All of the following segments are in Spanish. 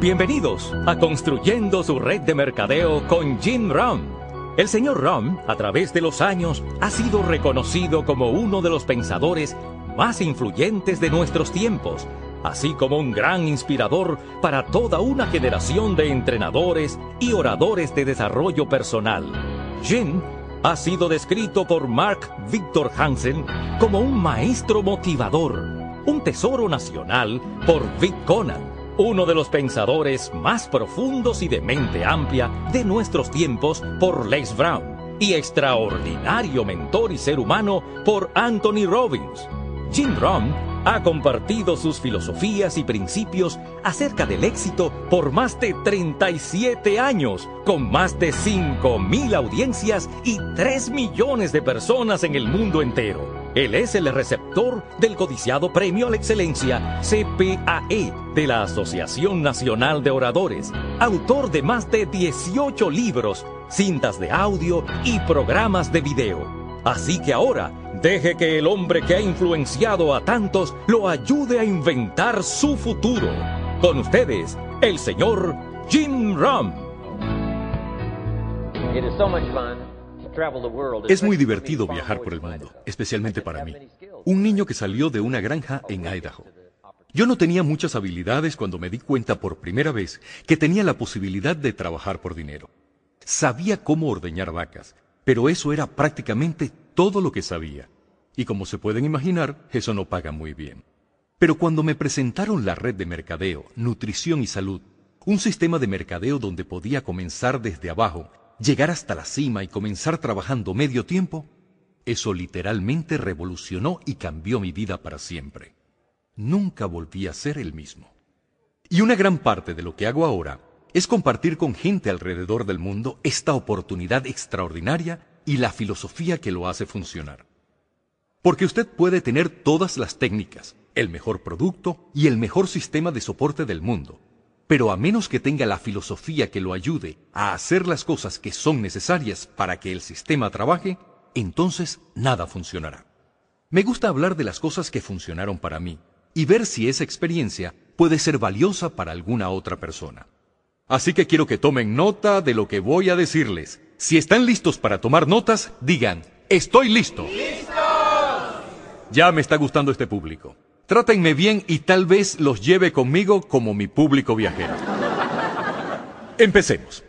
Bienvenidos a Construyendo su red de mercadeo con Jim Rom. El señor Rom, a través de los años, ha sido reconocido como uno de los pensadores más influyentes de nuestros tiempos, así como un gran inspirador para toda una generación de entrenadores y oradores de desarrollo personal. Jim ha sido descrito por Mark Victor Hansen como un maestro motivador, un tesoro nacional por Vic Conan, uno de los pensadores más profundos y de mente amplia de nuestros tiempos por Les Brown, y extraordinario mentor y ser humano por Anthony Robbins. Jim Rohn ha compartido sus filosofías y principios acerca del éxito por más de 37 años, con más de 5.000 audiencias y 3 millones de personas en el mundo entero. Él es el receptor del codiciado Premio a la Excelencia CPAE de la Asociación Nacional de Oradores, autor de más de 18 libros, cintas de audio y programas de video. Así que ahora, deje que el hombre que ha influenciado a tantos lo ayude a inventar su futuro. Con ustedes, el señor Jim Ram. Es muy divertido viajar por el mundo, especialmente para mí, un niño que salió de una granja en Idaho. Yo no tenía muchas habilidades cuando me di cuenta por primera vez que tenía la posibilidad de trabajar por dinero. Sabía cómo ordeñar vacas, pero eso era prácticamente todo lo que sabía. Y como se pueden imaginar, eso no paga muy bien. Pero cuando me presentaron la red de mercadeo, nutrición y salud, un sistema de mercadeo donde podía comenzar desde abajo, llegar hasta la cima y comenzar trabajando medio tiempo, eso literalmente revolucionó y cambió mi vida para siempre. Nunca volví a ser el mismo. Y una gran parte de lo que hago ahora es compartir con gente alrededor del mundo esta oportunidad extraordinaria y la filosofía que lo hace funcionar. Porque usted puede tener todas las técnicas, el mejor producto y el mejor sistema de soporte del mundo, pero a menos que tenga la filosofía que lo ayude a hacer las cosas que son necesarias para que el sistema trabaje, entonces nada funcionará. Me gusta hablar de las cosas que funcionaron para mí y ver si esa experiencia puede ser valiosa para alguna otra persona. Así que quiero que tomen nota de lo que voy a decirles. Si están listos para tomar notas, digan, estoy listo. ¡Listos! Ya me está gustando este público. Trátenme bien y tal vez los lleve conmigo como mi público viajero. Empecemos.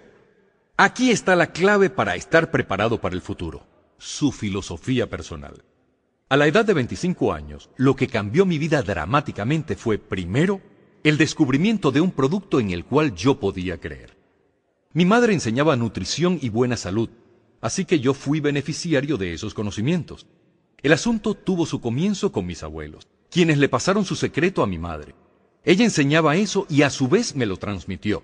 Aquí está la clave para estar preparado para el futuro. Su filosofía personal. A la edad de 25 años, lo que cambió mi vida dramáticamente fue, primero, el descubrimiento de un producto en el cual yo podía creer. Mi madre enseñaba nutrición y buena salud, así que yo fui beneficiario de esos conocimientos. El asunto tuvo su comienzo con mis abuelos, quienes le pasaron su secreto a mi madre. Ella enseñaba eso y a su vez me lo transmitió.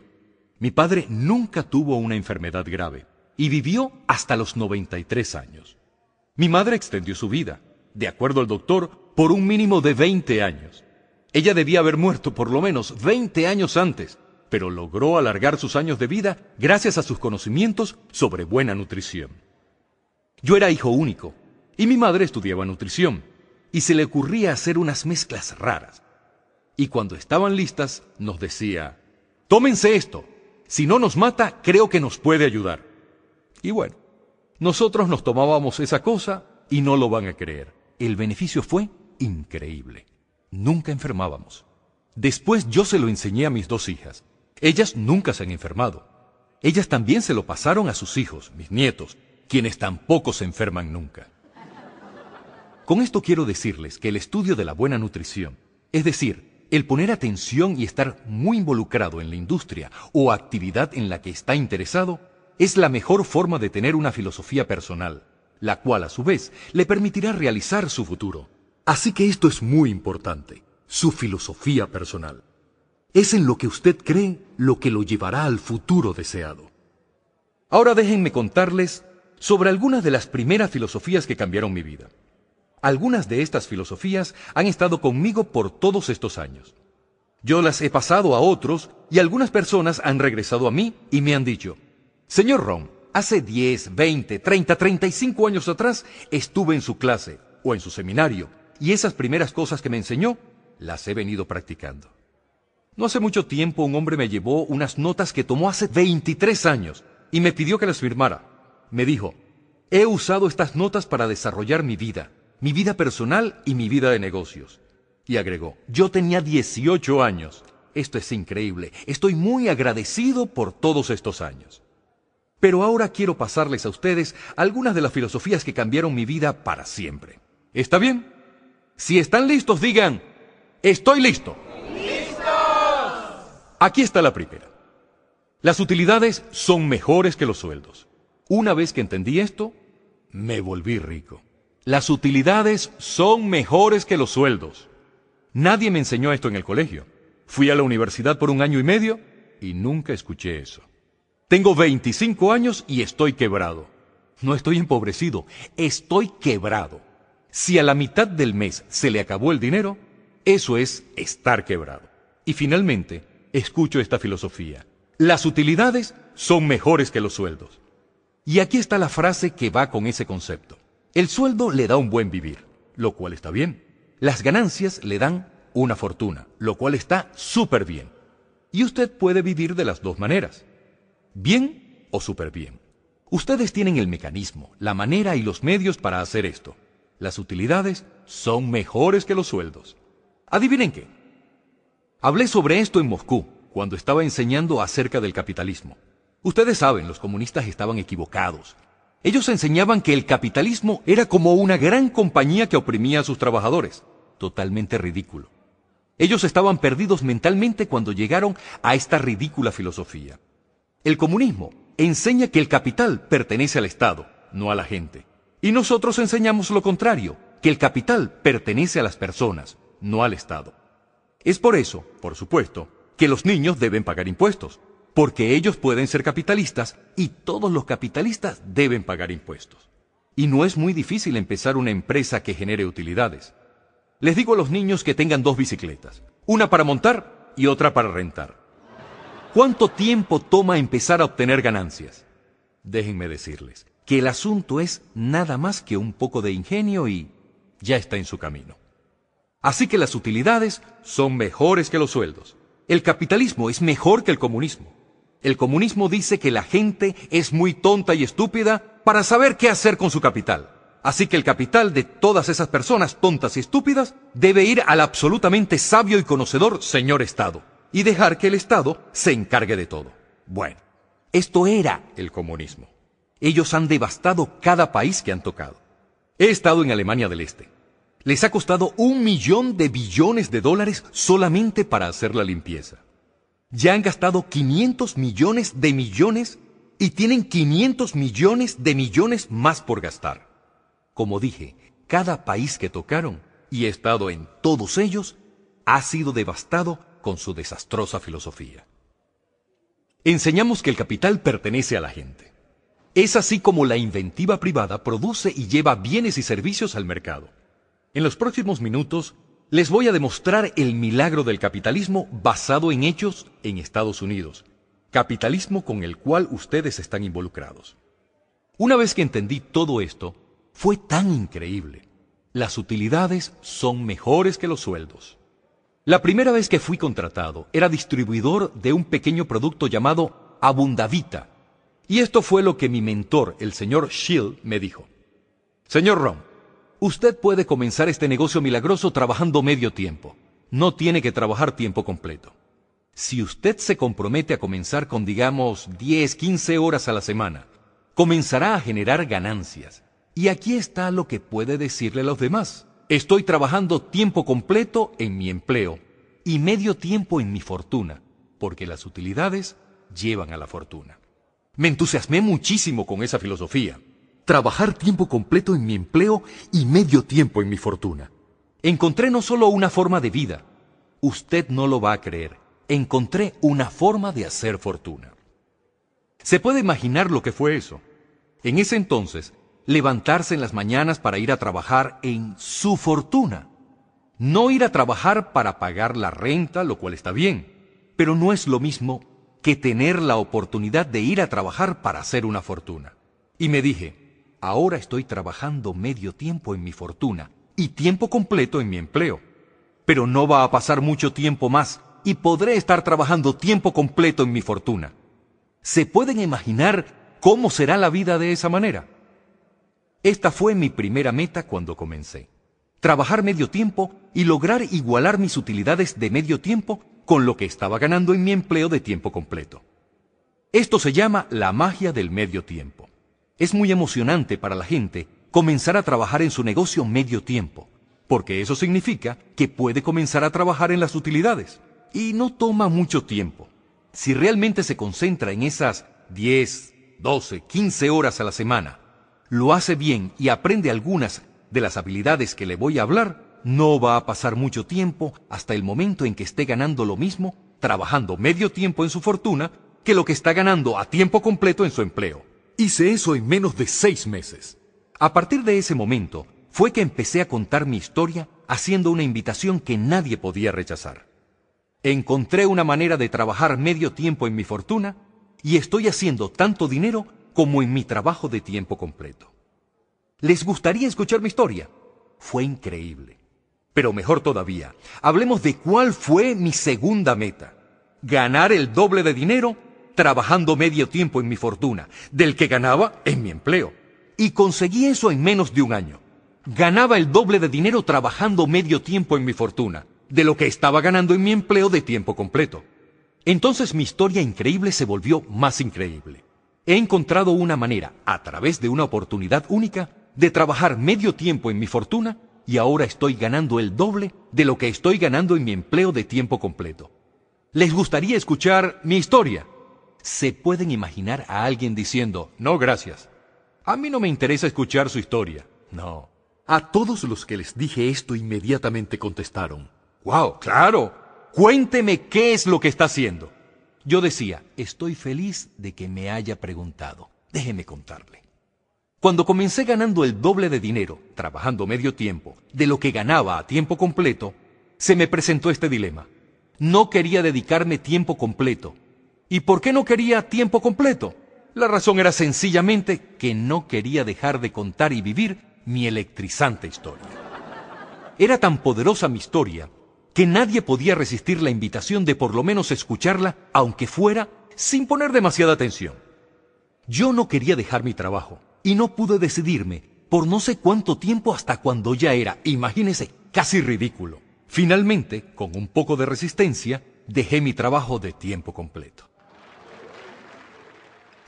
Mi padre nunca tuvo una enfermedad grave y vivió hasta los 93 años. Mi madre extendió su vida, de acuerdo al doctor, por un mínimo de 20 años. Ella debía haber muerto por lo menos 20 años antes, pero logró alargar sus años de vida gracias a sus conocimientos sobre buena nutrición. Yo era hijo único y mi madre estudiaba nutrición y se le ocurría hacer unas mezclas raras. Y cuando estaban listas nos decía, tómense esto, si no nos mata creo que nos puede ayudar. Y bueno, nosotros nos tomábamos esa cosa y no lo van a creer. El beneficio fue increíble. Nunca enfermábamos. Después yo se lo enseñé a mis dos hijas. Ellas nunca se han enfermado. Ellas también se lo pasaron a sus hijos, mis nietos, quienes tampoco se enferman nunca. Con esto quiero decirles que el estudio de la buena nutrición, es decir, el poner atención y estar muy involucrado en la industria o actividad en la que está interesado, es la mejor forma de tener una filosofía personal, la cual a su vez le permitirá realizar su futuro. Así que esto es muy importante, su filosofía personal. Es en lo que usted cree lo que lo llevará al futuro deseado. Ahora déjenme contarles sobre algunas de las primeras filosofías que cambiaron mi vida. Algunas de estas filosofías han estado conmigo por todos estos años. Yo las he pasado a otros y algunas personas han regresado a mí y me han dicho, Señor Ron, hace 10, 20, 30, 35 años atrás estuve en su clase o en su seminario y esas primeras cosas que me enseñó las he venido practicando. No hace mucho tiempo un hombre me llevó unas notas que tomó hace 23 años y me pidió que las firmara. Me dijo, he usado estas notas para desarrollar mi vida, mi vida personal y mi vida de negocios. Y agregó, yo tenía 18 años. Esto es increíble. Estoy muy agradecido por todos estos años. Pero ahora quiero pasarles a ustedes algunas de las filosofías que cambiaron mi vida para siempre. ¿Está bien? Si están listos, digan, estoy listo. ¡Listos! Aquí está la primera. Las utilidades son mejores que los sueldos. Una vez que entendí esto, me volví rico. Las utilidades son mejores que los sueldos. Nadie me enseñó esto en el colegio. Fui a la universidad por un año y medio y nunca escuché eso. Tengo 25 años y estoy quebrado. No estoy empobrecido, estoy quebrado. Si a la mitad del mes se le acabó el dinero, eso es estar quebrado. Y finalmente, escucho esta filosofía. Las utilidades son mejores que los sueldos. Y aquí está la frase que va con ese concepto. El sueldo le da un buen vivir, lo cual está bien. Las ganancias le dan una fortuna, lo cual está súper bien. Y usted puede vivir de las dos maneras bien o súper bien. Ustedes tienen el mecanismo, la manera y los medios para hacer esto. Las utilidades son mejores que los sueldos. Adivinen qué. Hablé sobre esto en Moscú, cuando estaba enseñando acerca del capitalismo. Ustedes saben, los comunistas estaban equivocados. Ellos enseñaban que el capitalismo era como una gran compañía que oprimía a sus trabajadores. Totalmente ridículo. Ellos estaban perdidos mentalmente cuando llegaron a esta ridícula filosofía. El comunismo enseña que el capital pertenece al Estado, no a la gente. Y nosotros enseñamos lo contrario, que el capital pertenece a las personas, no al Estado. Es por eso, por supuesto, que los niños deben pagar impuestos, porque ellos pueden ser capitalistas y todos los capitalistas deben pagar impuestos. Y no es muy difícil empezar una empresa que genere utilidades. Les digo a los niños que tengan dos bicicletas, una para montar y otra para rentar. ¿Cuánto tiempo toma empezar a obtener ganancias? Déjenme decirles que el asunto es nada más que un poco de ingenio y ya está en su camino. Así que las utilidades son mejores que los sueldos. El capitalismo es mejor que el comunismo. El comunismo dice que la gente es muy tonta y estúpida para saber qué hacer con su capital. Así que el capital de todas esas personas tontas y estúpidas debe ir al absolutamente sabio y conocedor señor Estado y dejar que el Estado se encargue de todo. Bueno, esto era el comunismo. Ellos han devastado cada país que han tocado. He estado en Alemania del Este. Les ha costado un millón de billones de dólares solamente para hacer la limpieza. Ya han gastado 500 millones de millones y tienen 500 millones de millones más por gastar. Como dije, cada país que tocaron, y he estado en todos ellos, ha sido devastado con su desastrosa filosofía. Enseñamos que el capital pertenece a la gente. Es así como la inventiva privada produce y lleva bienes y servicios al mercado. En los próximos minutos les voy a demostrar el milagro del capitalismo basado en hechos en Estados Unidos, capitalismo con el cual ustedes están involucrados. Una vez que entendí todo esto, fue tan increíble. Las utilidades son mejores que los sueldos. La primera vez que fui contratado era distribuidor de un pequeño producto llamado Abundavita. Y esto fue lo que mi mentor, el señor Shield, me dijo. Señor Ron, usted puede comenzar este negocio milagroso trabajando medio tiempo. No tiene que trabajar tiempo completo. Si usted se compromete a comenzar con, digamos, 10, 15 horas a la semana, comenzará a generar ganancias. Y aquí está lo que puede decirle a los demás. Estoy trabajando tiempo completo en mi empleo y medio tiempo en mi fortuna, porque las utilidades llevan a la fortuna. Me entusiasmé muchísimo con esa filosofía. Trabajar tiempo completo en mi empleo y medio tiempo en mi fortuna. Encontré no solo una forma de vida, usted no lo va a creer, encontré una forma de hacer fortuna. ¿Se puede imaginar lo que fue eso? En ese entonces levantarse en las mañanas para ir a trabajar en su fortuna. No ir a trabajar para pagar la renta, lo cual está bien, pero no es lo mismo que tener la oportunidad de ir a trabajar para hacer una fortuna. Y me dije, ahora estoy trabajando medio tiempo en mi fortuna y tiempo completo en mi empleo. Pero no va a pasar mucho tiempo más y podré estar trabajando tiempo completo en mi fortuna. ¿Se pueden imaginar cómo será la vida de esa manera? Esta fue mi primera meta cuando comencé. Trabajar medio tiempo y lograr igualar mis utilidades de medio tiempo con lo que estaba ganando en mi empleo de tiempo completo. Esto se llama la magia del medio tiempo. Es muy emocionante para la gente comenzar a trabajar en su negocio medio tiempo, porque eso significa que puede comenzar a trabajar en las utilidades y no toma mucho tiempo. Si realmente se concentra en esas 10, 12, 15 horas a la semana, lo hace bien y aprende algunas de las habilidades que le voy a hablar, no va a pasar mucho tiempo hasta el momento en que esté ganando lo mismo, trabajando medio tiempo en su fortuna, que lo que está ganando a tiempo completo en su empleo. Hice eso en menos de seis meses. A partir de ese momento, fue que empecé a contar mi historia haciendo una invitación que nadie podía rechazar. Encontré una manera de trabajar medio tiempo en mi fortuna y estoy haciendo tanto dinero como en mi trabajo de tiempo completo. ¿Les gustaría escuchar mi historia? Fue increíble. Pero mejor todavía, hablemos de cuál fue mi segunda meta. Ganar el doble de dinero trabajando medio tiempo en mi fortuna, del que ganaba en mi empleo. Y conseguí eso en menos de un año. Ganaba el doble de dinero trabajando medio tiempo en mi fortuna, de lo que estaba ganando en mi empleo de tiempo completo. Entonces mi historia increíble se volvió más increíble. He encontrado una manera, a través de una oportunidad única, de trabajar medio tiempo en mi fortuna y ahora estoy ganando el doble de lo que estoy ganando en mi empleo de tiempo completo. ¿Les gustaría escuchar mi historia? ¿Se pueden imaginar a alguien diciendo, no, gracias? A mí no me interesa escuchar su historia. No. A todos los que les dije esto inmediatamente contestaron, wow, claro, cuénteme qué es lo que está haciendo. Yo decía, estoy feliz de que me haya preguntado. Déjeme contarle. Cuando comencé ganando el doble de dinero, trabajando medio tiempo, de lo que ganaba a tiempo completo, se me presentó este dilema. No quería dedicarme tiempo completo. ¿Y por qué no quería tiempo completo? La razón era sencillamente que no quería dejar de contar y vivir mi electrizante historia. Era tan poderosa mi historia que nadie podía resistir la invitación de por lo menos escucharla, aunque fuera sin poner demasiada atención. Yo no quería dejar mi trabajo y no pude decidirme por no sé cuánto tiempo hasta cuando ya era, imagínese, casi ridículo. Finalmente, con un poco de resistencia, dejé mi trabajo de tiempo completo.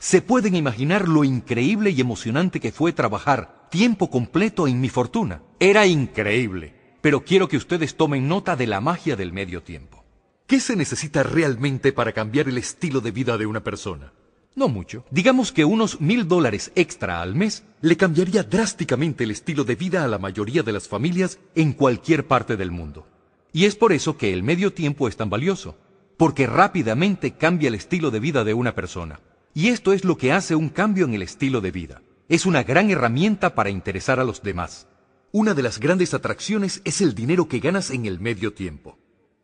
Se pueden imaginar lo increíble y emocionante que fue trabajar tiempo completo en mi fortuna. Era increíble, pero quiero que ustedes tomen nota de la magia del medio tiempo. ¿Qué se necesita realmente para cambiar el estilo de vida de una persona? No mucho. Digamos que unos mil dólares extra al mes le cambiaría drásticamente el estilo de vida a la mayoría de las familias en cualquier parte del mundo. Y es por eso que el medio tiempo es tan valioso, porque rápidamente cambia el estilo de vida de una persona. Y esto es lo que hace un cambio en el estilo de vida. Es una gran herramienta para interesar a los demás. Una de las grandes atracciones es el dinero que ganas en el medio tiempo.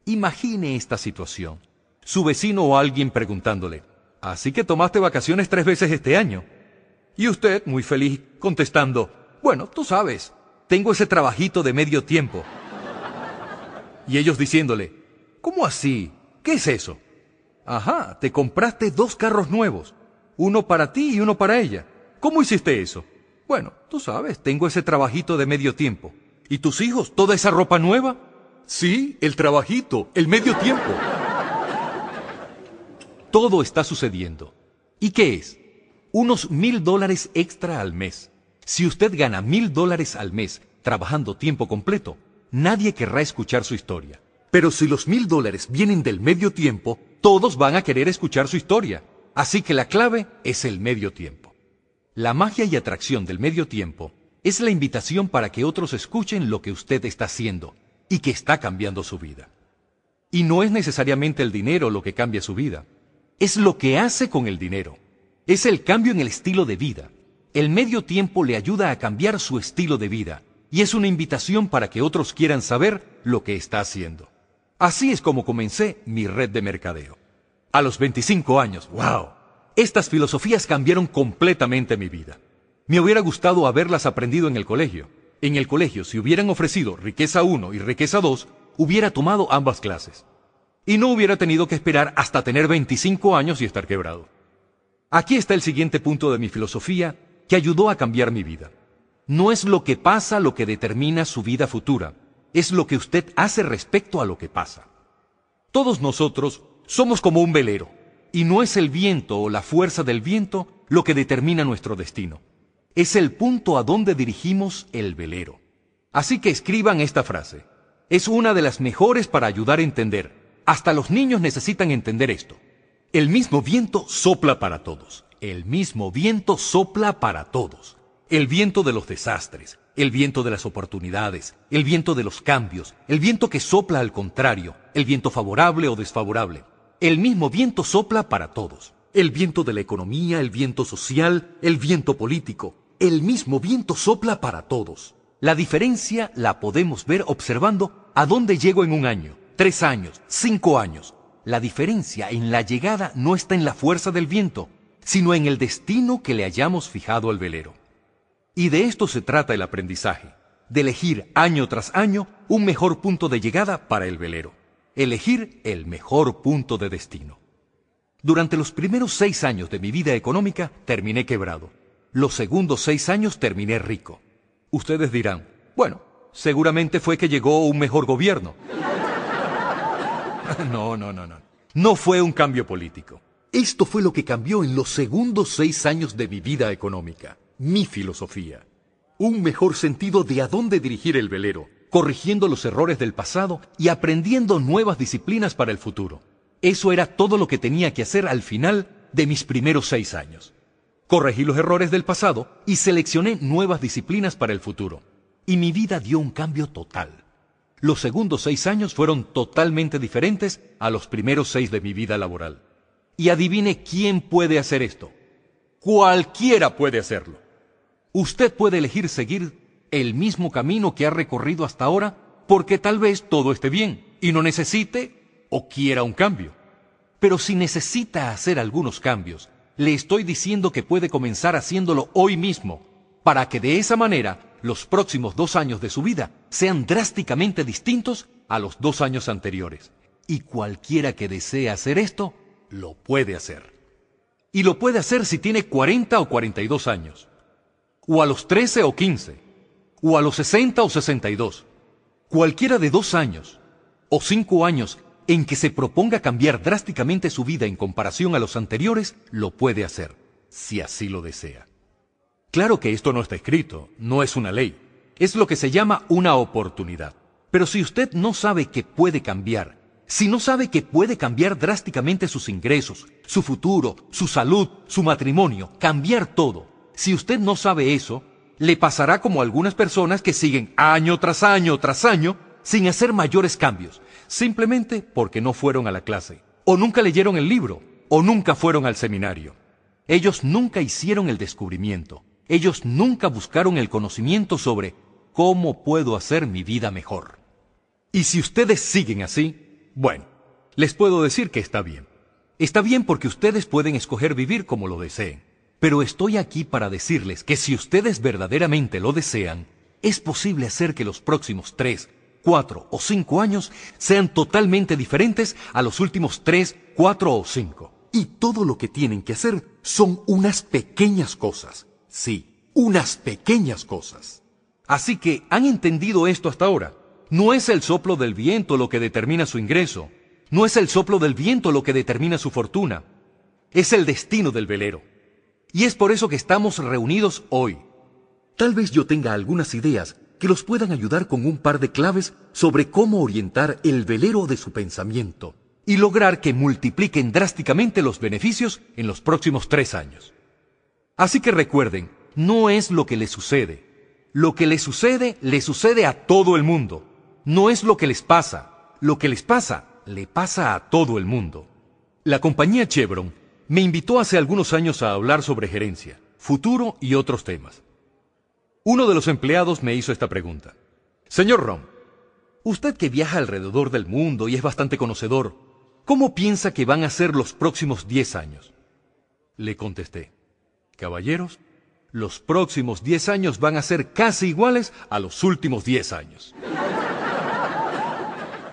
Imagine esta situación. Su vecino o alguien preguntándole, Así que tomaste vacaciones tres veces este año. Y usted, muy feliz, contestando, bueno, tú sabes, tengo ese trabajito de medio tiempo. Y ellos diciéndole, ¿cómo así? ¿Qué es eso? Ajá, te compraste dos carros nuevos, uno para ti y uno para ella. ¿Cómo hiciste eso? Bueno, tú sabes, tengo ese trabajito de medio tiempo. ¿Y tus hijos, toda esa ropa nueva? Sí, el trabajito, el medio tiempo. Todo está sucediendo. ¿Y qué es? Unos mil dólares extra al mes. Si usted gana mil dólares al mes trabajando tiempo completo, nadie querrá escuchar su historia. Pero si los mil dólares vienen del medio tiempo, todos van a querer escuchar su historia. Así que la clave es el medio tiempo. La magia y atracción del medio tiempo es la invitación para que otros escuchen lo que usted está haciendo y que está cambiando su vida. Y no es necesariamente el dinero lo que cambia su vida es lo que hace con el dinero. Es el cambio en el estilo de vida. El medio tiempo le ayuda a cambiar su estilo de vida y es una invitación para que otros quieran saber lo que está haciendo. Así es como comencé mi red de mercadeo. A los 25 años, wow, estas filosofías cambiaron completamente mi vida. Me hubiera gustado haberlas aprendido en el colegio. En el colegio, si hubieran ofrecido riqueza 1 y riqueza 2, hubiera tomado ambas clases. y no hubiera tenido que esperar hasta tener 25 años y estar quebrado. Aquí está el siguiente punto de mi filosofía que ayudó a cambiar mi vida. No es lo que pasa lo que determina su vida futura, es lo que usted hace respecto a lo que pasa. Todos nosotros somos como un velero, y no es el viento o la fuerza del viento lo que determina nuestro destino. Es el punto a donde dirigimos el velero. Así que escriban esta frase. Es una de las mejores para ayudar a entender. Hasta los niños necesitan entender esto. El mismo viento sopla para todos. El mismo viento sopla para todos. El viento de los desastres, el viento de las oportunidades, el viento de los cambios, el viento que sopla al contrario, el viento favorable o desfavorable. El mismo viento sopla para todos. El viento de la economía, el viento social, el viento político. El mismo viento sopla para todos. La diferencia la podemos ver observando a dónde llego en un año, tres años, cinco años. La diferencia en la llegada no está en la fuerza del viento, sino en el destino que le hayamos fijado al velero. Y de esto se trata el aprendizaje, de elegir año tras año un mejor punto de llegada para el velero, elegir el mejor punto de destino. Durante los primeros seis años de mi vida económica terminé quebrado. Los segundos seis años terminé rico. Ustedes dirán, bueno, seguramente fue que llegó un mejor gobierno. No, no, no, no. No fue un cambio político. Esto fue lo que cambió en los segundos seis años de mi vida económica mi filosofía. Un mejor sentido de a dónde dirigir el velero, corrigiendo los errores del pasado y aprendiendo nuevas disciplinas para el futuro. Eso era todo lo que tenía que hacer al final de mis primeros seis años. Corregí los errores del pasado y seleccioné nuevas disciplinas para el futuro. Y mi vida dio un cambio total. Los segundos seis años fueron totalmente diferentes a los primeros seis de mi vida laboral. Y adivine quién puede hacer esto. Cualquiera puede hacerlo. Usted puede elegir seguir el mismo camino que ha recorrido hasta ahora porque tal vez todo esté bien y no necesite o quiera un cambio. Pero si necesita hacer algunos cambios, le estoy diciendo que puede comenzar haciéndolo hoy mismo para que de esa manera los próximos dos años de su vida sean drásticamente distintos a los dos años anteriores. Y cualquiera que desee hacer esto, lo puede hacer. Y lo puede hacer si tiene 40 o 42 años o a los 13 o 15, o a los 60 o 62, cualquiera de dos años o cinco años en que se proponga cambiar drásticamente su vida en comparación a los anteriores, lo puede hacer, si así lo desea. Claro que esto no está escrito, no es una ley, es lo que se llama una oportunidad. Pero si usted no sabe que puede cambiar, si no sabe que puede cambiar drásticamente sus ingresos, su futuro, su salud, su matrimonio, cambiar todo, si usted no sabe eso, le pasará como algunas personas que siguen año tras año tras año sin hacer mayores cambios, simplemente porque no fueron a la clase, o nunca leyeron el libro, o nunca fueron al seminario. Ellos nunca hicieron el descubrimiento, ellos nunca buscaron el conocimiento sobre cómo puedo hacer mi vida mejor. Y si ustedes siguen así, bueno, les puedo decir que está bien. Está bien porque ustedes pueden escoger vivir como lo deseen. Pero estoy aquí para decirles que si ustedes verdaderamente lo desean, es posible hacer que los próximos tres, cuatro o cinco años sean totalmente diferentes a los últimos tres, cuatro o cinco. Y todo lo que tienen que hacer son unas pequeñas cosas. Sí, unas pequeñas cosas. Así que, ¿han entendido esto hasta ahora? No es el soplo del viento lo que determina su ingreso. No es el soplo del viento lo que determina su fortuna. Es el destino del velero. Y es por eso que estamos reunidos hoy. Tal vez yo tenga algunas ideas que los puedan ayudar con un par de claves sobre cómo orientar el velero de su pensamiento y lograr que multipliquen drásticamente los beneficios en los próximos tres años. Así que recuerden, no es lo que les sucede. Lo que les sucede, le sucede a todo el mundo. No es lo que les pasa. Lo que les pasa, le pasa a todo el mundo. La compañía Chevron me invitó hace algunos años a hablar sobre gerencia, futuro y otros temas. Uno de los empleados me hizo esta pregunta. Señor Rom, usted que viaja alrededor del mundo y es bastante conocedor, ¿cómo piensa que van a ser los próximos diez años? Le contesté, caballeros, los próximos diez años van a ser casi iguales a los últimos diez años.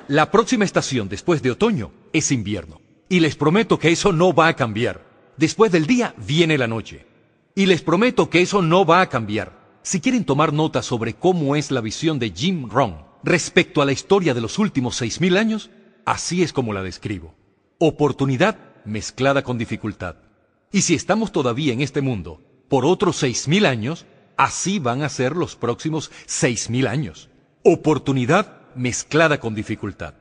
La próxima estación después de otoño es invierno. Y les prometo que eso no va a cambiar. Después del día viene la noche. Y les prometo que eso no va a cambiar. Si quieren tomar nota sobre cómo es la visión de Jim Rohn respecto a la historia de los últimos 6.000 años, así es como la describo. Oportunidad mezclada con dificultad. Y si estamos todavía en este mundo por otros 6.000 años, así van a ser los próximos 6.000 años. Oportunidad mezclada con dificultad.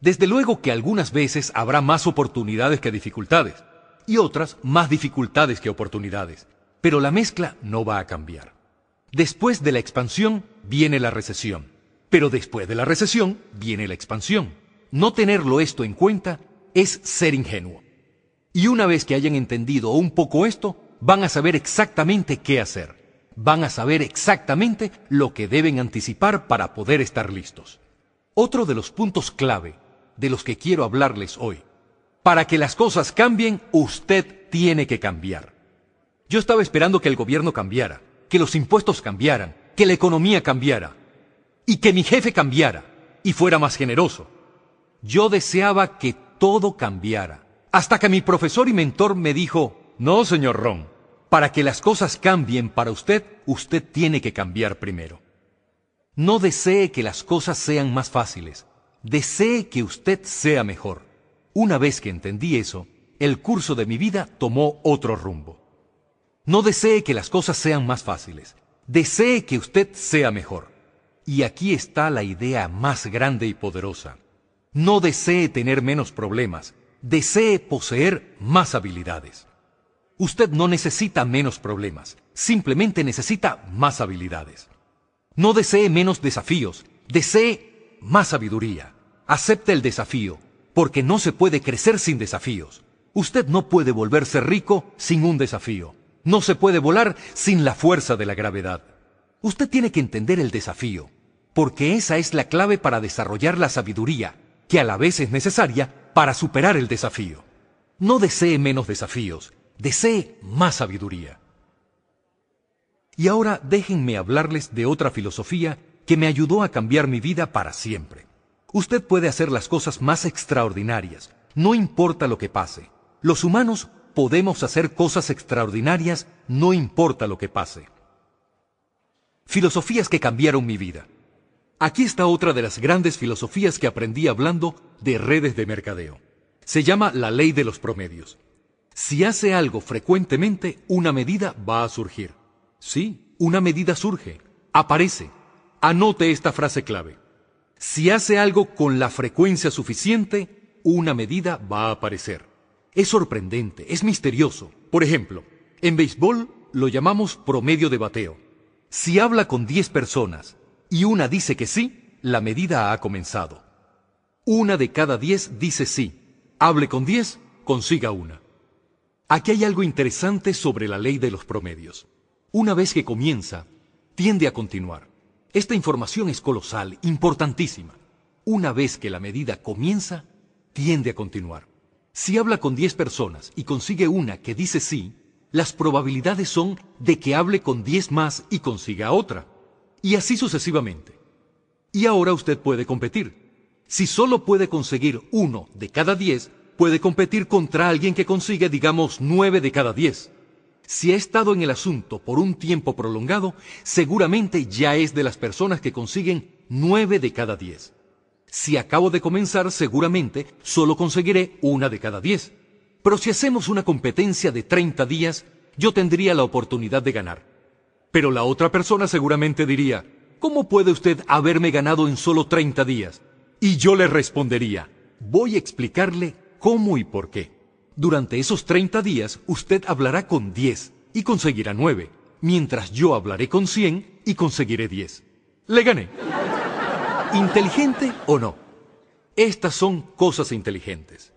Desde luego que algunas veces habrá más oportunidades que dificultades, y otras más dificultades que oportunidades, pero la mezcla no va a cambiar. Después de la expansión viene la recesión, pero después de la recesión viene la expansión. No tenerlo esto en cuenta es ser ingenuo. Y una vez que hayan entendido un poco esto, van a saber exactamente qué hacer. Van a saber exactamente lo que deben anticipar para poder estar listos. Otro de los puntos clave de los que quiero hablarles hoy. Para que las cosas cambien, usted tiene que cambiar. Yo estaba esperando que el gobierno cambiara, que los impuestos cambiaran, que la economía cambiara, y que mi jefe cambiara y fuera más generoso. Yo deseaba que todo cambiara, hasta que mi profesor y mentor me dijo, no, señor Ron, para que las cosas cambien para usted, usted tiene que cambiar primero. No desee que las cosas sean más fáciles, desee que usted sea mejor. Una vez que entendí eso, el curso de mi vida tomó otro rumbo. No desee que las cosas sean más fáciles, desee que usted sea mejor. Y aquí está la idea más grande y poderosa. No desee tener menos problemas, desee poseer más habilidades. Usted no necesita menos problemas, simplemente necesita más habilidades. No desee menos desafíos, desee más sabiduría. Acepte el desafío, porque no se puede crecer sin desafíos. Usted no puede volverse rico sin un desafío. No se puede volar sin la fuerza de la gravedad. Usted tiene que entender el desafío, porque esa es la clave para desarrollar la sabiduría, que a la vez es necesaria para superar el desafío. No desee menos desafíos, desee más sabiduría. Y ahora déjenme hablarles de otra filosofía que me ayudó a cambiar mi vida para siempre. Usted puede hacer las cosas más extraordinarias, no importa lo que pase. Los humanos podemos hacer cosas extraordinarias, no importa lo que pase. Filosofías que cambiaron mi vida. Aquí está otra de las grandes filosofías que aprendí hablando de redes de mercadeo. Se llama la ley de los promedios. Si hace algo frecuentemente, una medida va a surgir. Sí, una medida surge, aparece. Anote esta frase clave. Si hace algo con la frecuencia suficiente, una medida va a aparecer. Es sorprendente, es misterioso. Por ejemplo, en béisbol lo llamamos promedio de bateo. Si habla con 10 personas y una dice que sí, la medida ha comenzado. Una de cada 10 dice sí. Hable con 10, consiga una. Aquí hay algo interesante sobre la ley de los promedios. Una vez que comienza, tiende a continuar. Esta información es colosal, importantísima. Una vez que la medida comienza, tiende a continuar. Si habla con 10 personas y consigue una que dice sí, las probabilidades son de que hable con 10 más y consiga otra. Y así sucesivamente. Y ahora usted puede competir. Si solo puede conseguir uno de cada 10, puede competir contra alguien que consigue, digamos, nueve de cada diez. Si ha estado en el asunto por un tiempo prolongado, seguramente ya es de las personas que consiguen nueve de cada diez. Si acabo de comenzar, seguramente solo conseguiré una de cada diez. Pero si hacemos una competencia de 30 días, yo tendría la oportunidad de ganar. Pero la otra persona seguramente diría, ¿cómo puede usted haberme ganado en solo 30 días? Y yo le respondería, voy a explicarle cómo y por qué. Durante esos 30 días usted hablará con 10 y conseguirá 9, mientras yo hablaré con 100 y conseguiré 10. Le gané. ¿Inteligente o no? Estas son cosas inteligentes.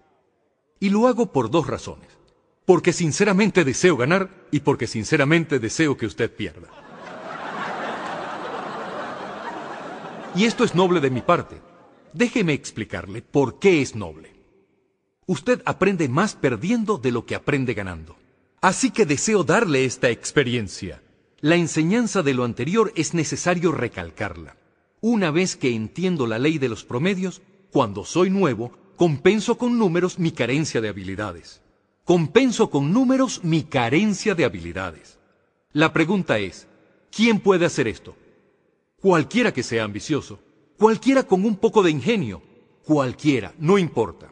Y lo hago por dos razones. Porque sinceramente deseo ganar y porque sinceramente deseo que usted pierda. Y esto es noble de mi parte. Déjeme explicarle por qué es noble usted aprende más perdiendo de lo que aprende ganando. Así que deseo darle esta experiencia. La enseñanza de lo anterior es necesario recalcarla. Una vez que entiendo la ley de los promedios, cuando soy nuevo, compenso con números mi carencia de habilidades. Compenso con números mi carencia de habilidades. La pregunta es, ¿quién puede hacer esto? Cualquiera que sea ambicioso, cualquiera con un poco de ingenio, cualquiera, no importa.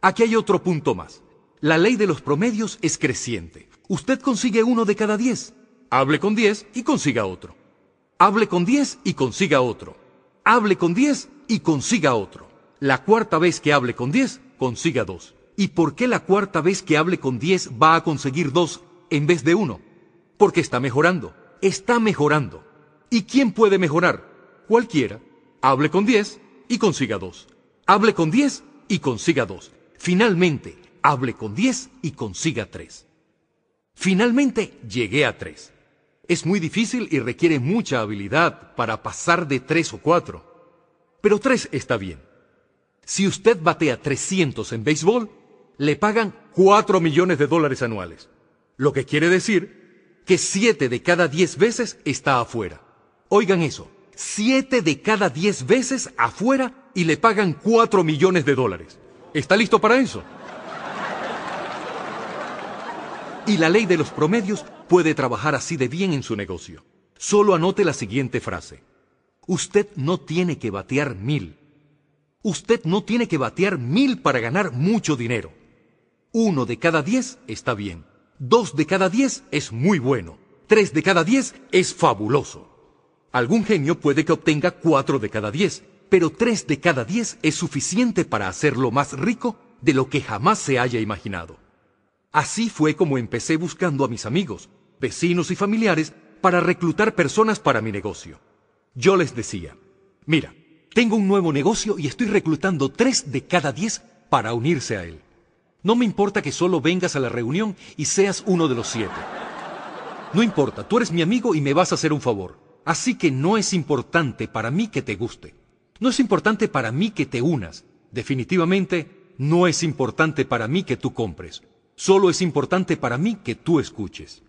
Aquí hay otro punto más. La ley de los promedios es creciente. Usted consigue uno de cada diez. Hable con diez y consiga otro. Hable con diez y consiga otro. Hable con diez y consiga otro. La cuarta vez que hable con diez, consiga dos. ¿Y por qué la cuarta vez que hable con diez va a conseguir dos en vez de uno? Porque está mejorando. Está mejorando. ¿Y quién puede mejorar? Cualquiera. Hable con diez y consiga dos. Hable con diez y consiga dos. Finalmente, hable con 10 y consiga 3. Finalmente llegué a 3. Es muy difícil y requiere mucha habilidad para pasar de 3 o 4. Pero 3 está bien. Si usted batea 300 en béisbol, le pagan 4 millones de dólares anuales. Lo que quiere decir que 7 de cada 10 veces está afuera. Oigan eso, 7 de cada 10 veces afuera y le pagan 4 millones de dólares. ¿Está listo para eso? Y la ley de los promedios puede trabajar así de bien en su negocio. Solo anote la siguiente frase. Usted no tiene que batear mil. Usted no tiene que batear mil para ganar mucho dinero. Uno de cada diez está bien. Dos de cada diez es muy bueno. Tres de cada diez es fabuloso. Algún genio puede que obtenga cuatro de cada diez, pero tres de cada diez es suficiente para hacerlo más rico de lo que jamás se haya imaginado. Así fue como empecé buscando a mis amigos, vecinos y familiares para reclutar personas para mi negocio. Yo les decía, mira, tengo un nuevo negocio y estoy reclutando tres de cada diez para unirse a él. No me importa que solo vengas a la reunión y seas uno de los siete. No importa, tú eres mi amigo y me vas a hacer un favor. Así que no es importante para mí que te guste. No es importante para mí que te unas. Definitivamente, no es importante para mí que tú compres. Solo es importante para mí que tú escuches.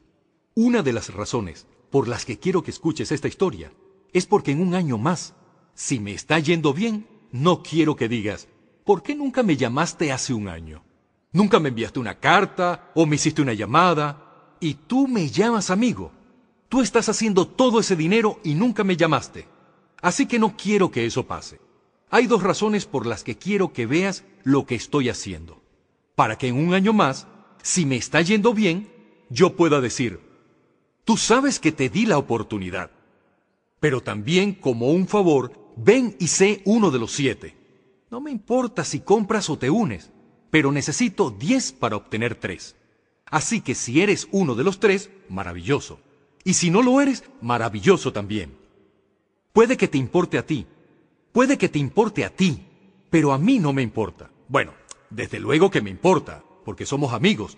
Una de las razones por las que quiero que escuches esta historia es porque en un año más, si me está yendo bien, no quiero que digas, ¿por qué nunca me llamaste hace un año? Nunca me enviaste una carta o me hiciste una llamada y tú me llamas amigo. Tú estás haciendo todo ese dinero y nunca me llamaste. Así que no quiero que eso pase. Hay dos razones por las que quiero que veas lo que estoy haciendo. Para que en un año más, si me está yendo bien, yo pueda decir, tú sabes que te di la oportunidad. Pero también como un favor, ven y sé uno de los siete. No me importa si compras o te unes, pero necesito diez para obtener tres. Así que si eres uno de los tres, maravilloso. Y si no lo eres, maravilloso también. Puede que te importe a ti, puede que te importe a ti, pero a mí no me importa. Bueno, desde luego que me importa, porque somos amigos,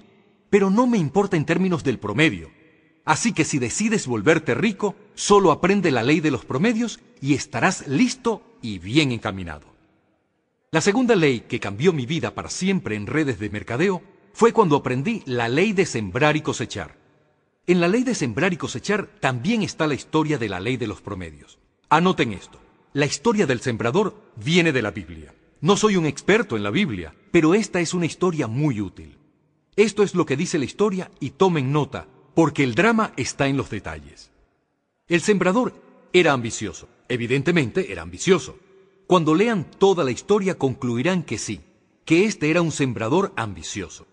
pero no me importa en términos del promedio. Así que si decides volverte rico, solo aprende la ley de los promedios y estarás listo y bien encaminado. La segunda ley que cambió mi vida para siempre en redes de mercadeo fue cuando aprendí la ley de sembrar y cosechar. En la ley de sembrar y cosechar también está la historia de la ley de los promedios. Anoten esto. La historia del sembrador viene de la Biblia. No soy un experto en la Biblia, pero esta es una historia muy útil. Esto es lo que dice la historia y tomen nota, porque el drama está en los detalles. El sembrador era ambicioso. Evidentemente era ambicioso. Cuando lean toda la historia concluirán que sí, que este era un sembrador ambicioso.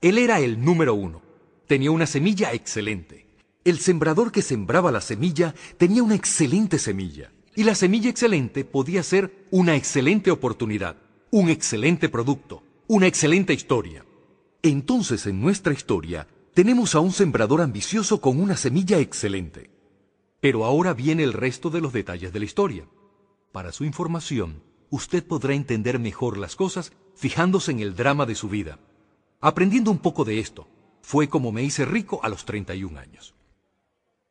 Él era el número uno. Tenía una semilla excelente. El sembrador que sembraba la semilla tenía una excelente semilla, y la semilla excelente podía ser una excelente oportunidad, un excelente producto, una excelente historia. Entonces en nuestra historia tenemos a un sembrador ambicioso con una semilla excelente. Pero ahora viene el resto de los detalles de la historia. Para su información, usted podrá entender mejor las cosas fijándose en el drama de su vida. Aprendiendo un poco de esto, fue como me hice rico a los 31 años.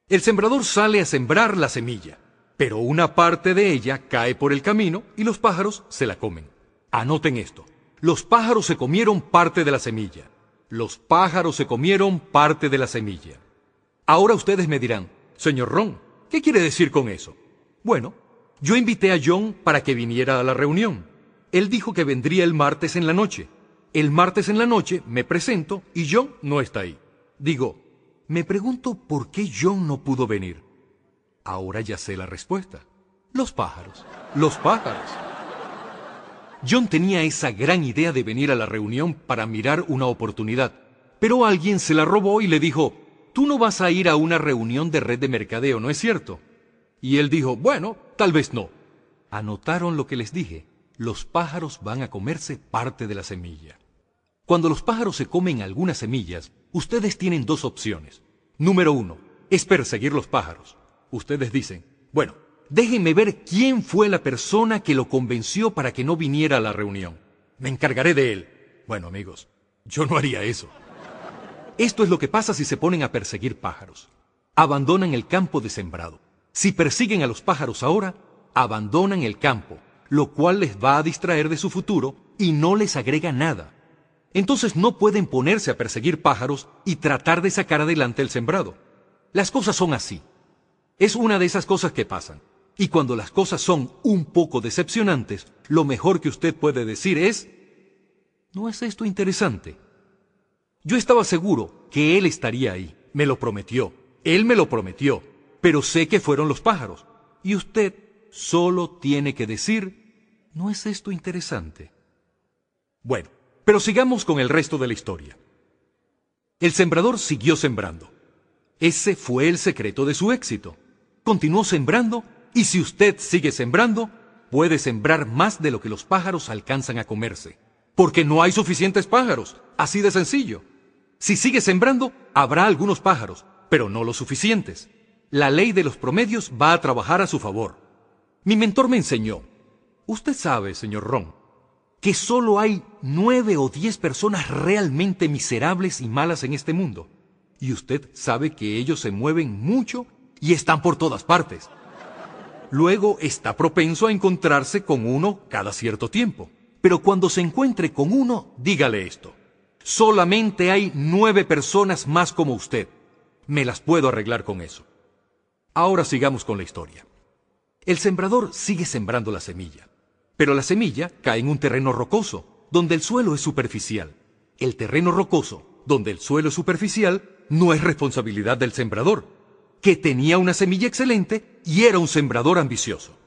El sembrador sale a sembrar la semilla, pero una parte de ella cae por el camino y los pájaros se la comen. Anoten esto. Los pájaros se comieron parte de la semilla. Los pájaros se comieron parte de la semilla. Ahora ustedes me dirán, señor Ron, ¿qué quiere decir con eso? Bueno, yo invité a John para que viniera a la reunión. Él dijo que vendría el martes en la noche. El martes en la noche me presento y John no está ahí. Digo, me pregunto por qué John no pudo venir. Ahora ya sé la respuesta. Los pájaros. Los pájaros. John tenía esa gran idea de venir a la reunión para mirar una oportunidad, pero alguien se la robó y le dijo, tú no vas a ir a una reunión de red de mercadeo, ¿no es cierto? Y él dijo, bueno, tal vez no. Anotaron lo que les dije. Los pájaros van a comerse parte de la semilla. Cuando los pájaros se comen algunas semillas, ustedes tienen dos opciones. Número uno, es perseguir los pájaros. Ustedes dicen, bueno, déjenme ver quién fue la persona que lo convenció para que no viniera a la reunión. Me encargaré de él. Bueno, amigos, yo no haría eso. Esto es lo que pasa si se ponen a perseguir pájaros. Abandonan el campo de sembrado. Si persiguen a los pájaros ahora, abandonan el campo, lo cual les va a distraer de su futuro y no les agrega nada. Entonces no pueden ponerse a perseguir pájaros y tratar de sacar adelante el sembrado. Las cosas son así. Es una de esas cosas que pasan. Y cuando las cosas son un poco decepcionantes, lo mejor que usted puede decir es, ¿no es esto interesante? Yo estaba seguro que él estaría ahí. Me lo prometió. Él me lo prometió. Pero sé que fueron los pájaros. Y usted solo tiene que decir, ¿no es esto interesante? Bueno, pero sigamos con el resto de la historia. El sembrador siguió sembrando. Ese fue el secreto de su éxito. Continuó sembrando y si usted sigue sembrando, puede sembrar más de lo que los pájaros alcanzan a comerse. Porque no hay suficientes pájaros, así de sencillo. Si sigue sembrando, habrá algunos pájaros, pero no los suficientes. La ley de los promedios va a trabajar a su favor. Mi mentor me enseñó, usted sabe, señor Ron, que solo hay nueve o diez personas realmente miserables y malas en este mundo. Y usted sabe que ellos se mueven mucho y están por todas partes. Luego está propenso a encontrarse con uno cada cierto tiempo. Pero cuando se encuentre con uno, dígale esto. Solamente hay nueve personas más como usted. Me las puedo arreglar con eso. Ahora sigamos con la historia. El sembrador sigue sembrando la semilla. Pero la semilla cae en un terreno rocoso, donde el suelo es superficial. El terreno rocoso, donde el suelo es superficial, no es responsabilidad del sembrador, que tenía una semilla excelente y era un sembrador ambicioso.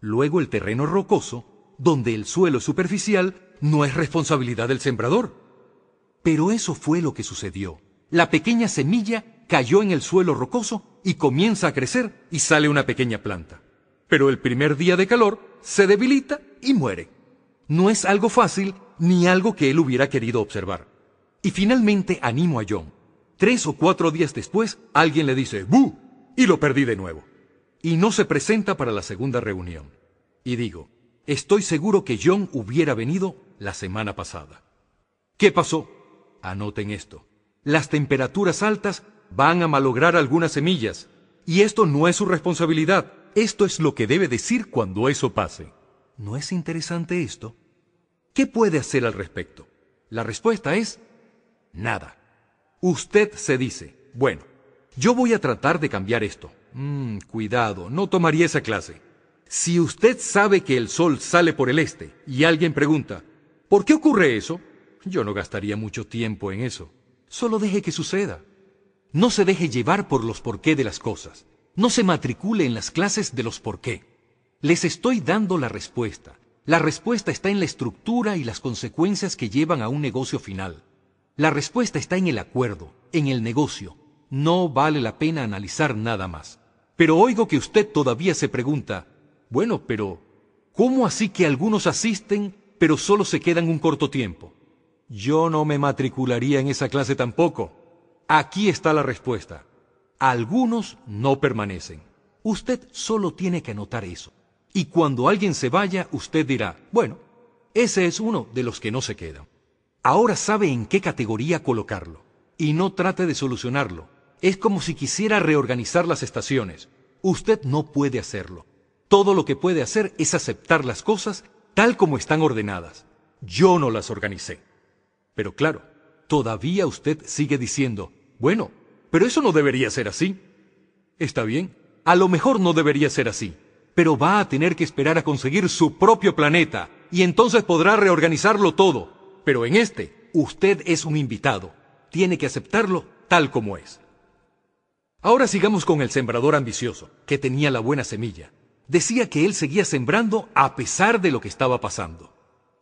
Luego el terreno rocoso, donde el suelo es superficial, no es responsabilidad del sembrador. Pero eso fue lo que sucedió. La pequeña semilla cayó en el suelo rocoso y comienza a crecer y sale una pequeña planta. Pero el primer día de calor se debilita y muere. No es algo fácil ni algo que él hubiera querido observar. Y finalmente animo a John. Tres o cuatro días después, alguien le dice ¡Bu! y lo perdí de nuevo. Y no se presenta para la segunda reunión. Y digo, estoy seguro que John hubiera venido la semana pasada. ¿Qué pasó? Anoten esto. Las temperaturas altas van a malograr algunas semillas. Y esto no es su responsabilidad. Esto es lo que debe decir cuando eso pase. ¿No es interesante esto? ¿Qué puede hacer al respecto? La respuesta es nada. Usted se dice, bueno, yo voy a tratar de cambiar esto. Mm, cuidado, no tomaría esa clase. Si usted sabe que el sol sale por el este y alguien pregunta, ¿por qué ocurre eso? Yo no gastaría mucho tiempo en eso. Solo deje que suceda. No se deje llevar por los porqué de las cosas. No se matricule en las clases de los por qué. Les estoy dando la respuesta. La respuesta está en la estructura y las consecuencias que llevan a un negocio final. La respuesta está en el acuerdo, en el negocio. No vale la pena analizar nada más. Pero oigo que usted todavía se pregunta, bueno, pero ¿cómo así que algunos asisten pero solo se quedan un corto tiempo? Yo no me matricularía en esa clase tampoco. Aquí está la respuesta. Algunos no permanecen. Usted solo tiene que anotar eso. Y cuando alguien se vaya, usted dirá, bueno, ese es uno de los que no se quedan. Ahora sabe en qué categoría colocarlo. Y no trate de solucionarlo. Es como si quisiera reorganizar las estaciones. Usted no puede hacerlo. Todo lo que puede hacer es aceptar las cosas tal como están ordenadas. Yo no las organicé. Pero claro, todavía usted sigue diciendo, bueno, pero eso no debería ser así. Está bien, a lo mejor no debería ser así, pero va a tener que esperar a conseguir su propio planeta, y entonces podrá reorganizarlo todo. Pero en este, usted es un invitado. Tiene que aceptarlo tal como es. Ahora sigamos con el sembrador ambicioso, que tenía la buena semilla. Decía que él seguía sembrando a pesar de lo que estaba pasando.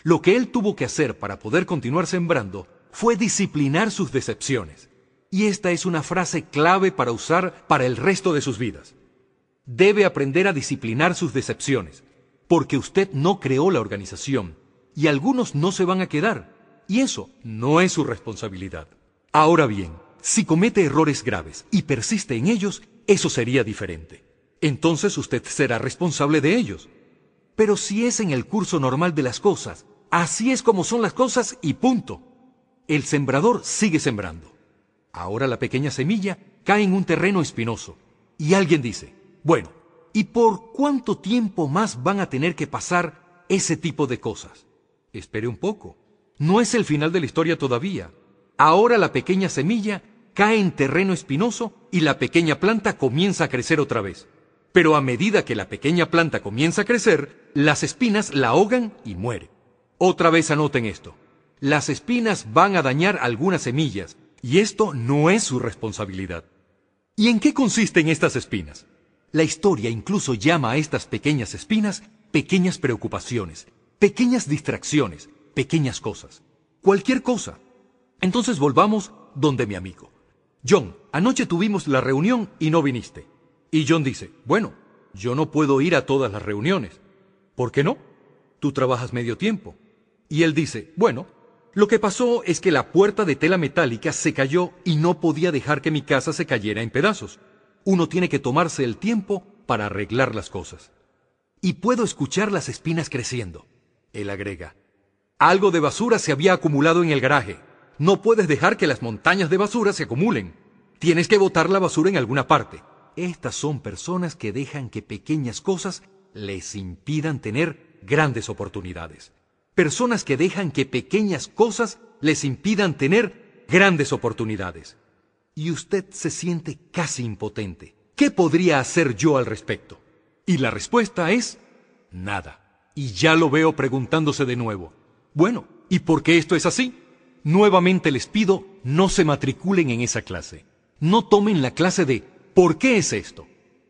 Lo que él tuvo que hacer para poder continuar sembrando fue disciplinar sus decepciones. Y esta es una frase clave para usar para el resto de sus vidas. Debe aprender a disciplinar sus decepciones, porque usted no creó la organización, y algunos no se van a quedar, y eso no es su responsabilidad. Ahora bien, si comete errores graves y persiste en ellos, eso sería diferente. Entonces usted será responsable de ellos. Pero si es en el curso normal de las cosas, así es como son las cosas y punto. El sembrador sigue sembrando. Ahora la pequeña semilla cae en un terreno espinoso. Y alguien dice, bueno, ¿y por cuánto tiempo más van a tener que pasar ese tipo de cosas? Espere un poco. No es el final de la historia todavía. Ahora la pequeña semilla cae en terreno espinoso y la pequeña planta comienza a crecer otra vez. Pero a medida que la pequeña planta comienza a crecer, las espinas la ahogan y muere. Otra vez anoten esto. Las espinas van a dañar algunas semillas y esto no es su responsabilidad. ¿Y en qué consisten estas espinas? La historia incluso llama a estas pequeñas espinas pequeñas preocupaciones, pequeñas distracciones, pequeñas cosas. Cualquier cosa. Entonces volvamos donde mi amigo. John, anoche tuvimos la reunión y no viniste. Y John dice, bueno, yo no puedo ir a todas las reuniones. ¿Por qué no? Tú trabajas medio tiempo. Y él dice, bueno, lo que pasó es que la puerta de tela metálica se cayó y no podía dejar que mi casa se cayera en pedazos uno tiene que tomarse el tiempo para arreglar las cosas. Y puedo escuchar las espinas creciendo. Él agrega, algo de basura se había acumulado en el garaje. No puedes dejar que las montañas de basura se acumulen. Tienes que botar la basura en alguna parte. Estas son personas que dejan que pequeñas cosas les impidan tener grandes oportunidades. Personas que dejan que pequeñas cosas les impidan tener grandes oportunidades y usted se siente casi impotente. ¿Qué podría hacer yo al respecto? Y la respuesta es nada. Y ya lo veo preguntándose de nuevo. Bueno, ¿y por qué esto es así? Nuevamente les pido, no se matriculen en esa clase. No tomen la clase de ¿por qué es esto?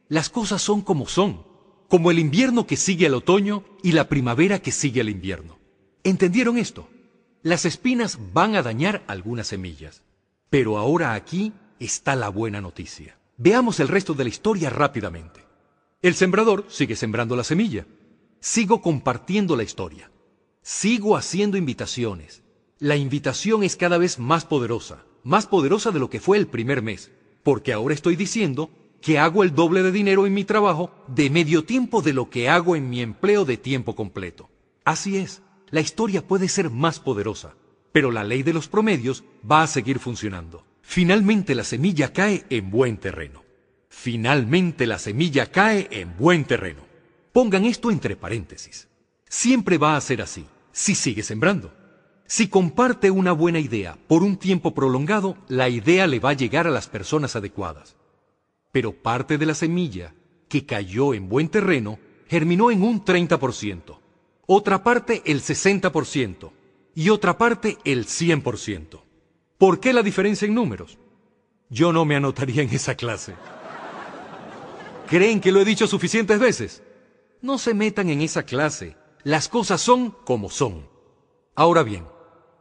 Las cosas son como son, como el invierno que sigue al otoño y la primavera que sigue al invierno. ¿Entendieron esto? Las espinas van a dañar algunas semillas. Pero ahora aquí está la buena noticia. Veamos el resto de la historia rápidamente. El sembrador sigue sembrando la semilla. Sigo compartiendo la historia. Sigo haciendo invitaciones. La invitación es cada vez más poderosa, más poderosa de lo que fue el primer mes, porque ahora estoy diciendo que hago el doble de dinero en mi trabajo de medio tiempo de lo que hago en mi empleo de tiempo completo. Así es, la historia puede ser más poderosa, pero la ley de los promedios va a seguir funcionando. Finalmente la semilla cae en buen terreno. Finalmente la semilla cae en buen terreno. Pongan esto entre paréntesis. Siempre va a ser así, si sigue sembrando. Si comparte una buena idea por un tiempo prolongado, la idea le va a llegar a las personas adecuadas. Pero parte de la semilla que cayó en buen terreno germinó en un 30%, otra parte el 60%, y otra parte el 100%. ¿Por qué la diferencia en números? Yo no me anotaría en esa clase. ¿Creen que lo he dicho suficientes veces? No se metan en esa clase. Las cosas son como son. Ahora bien,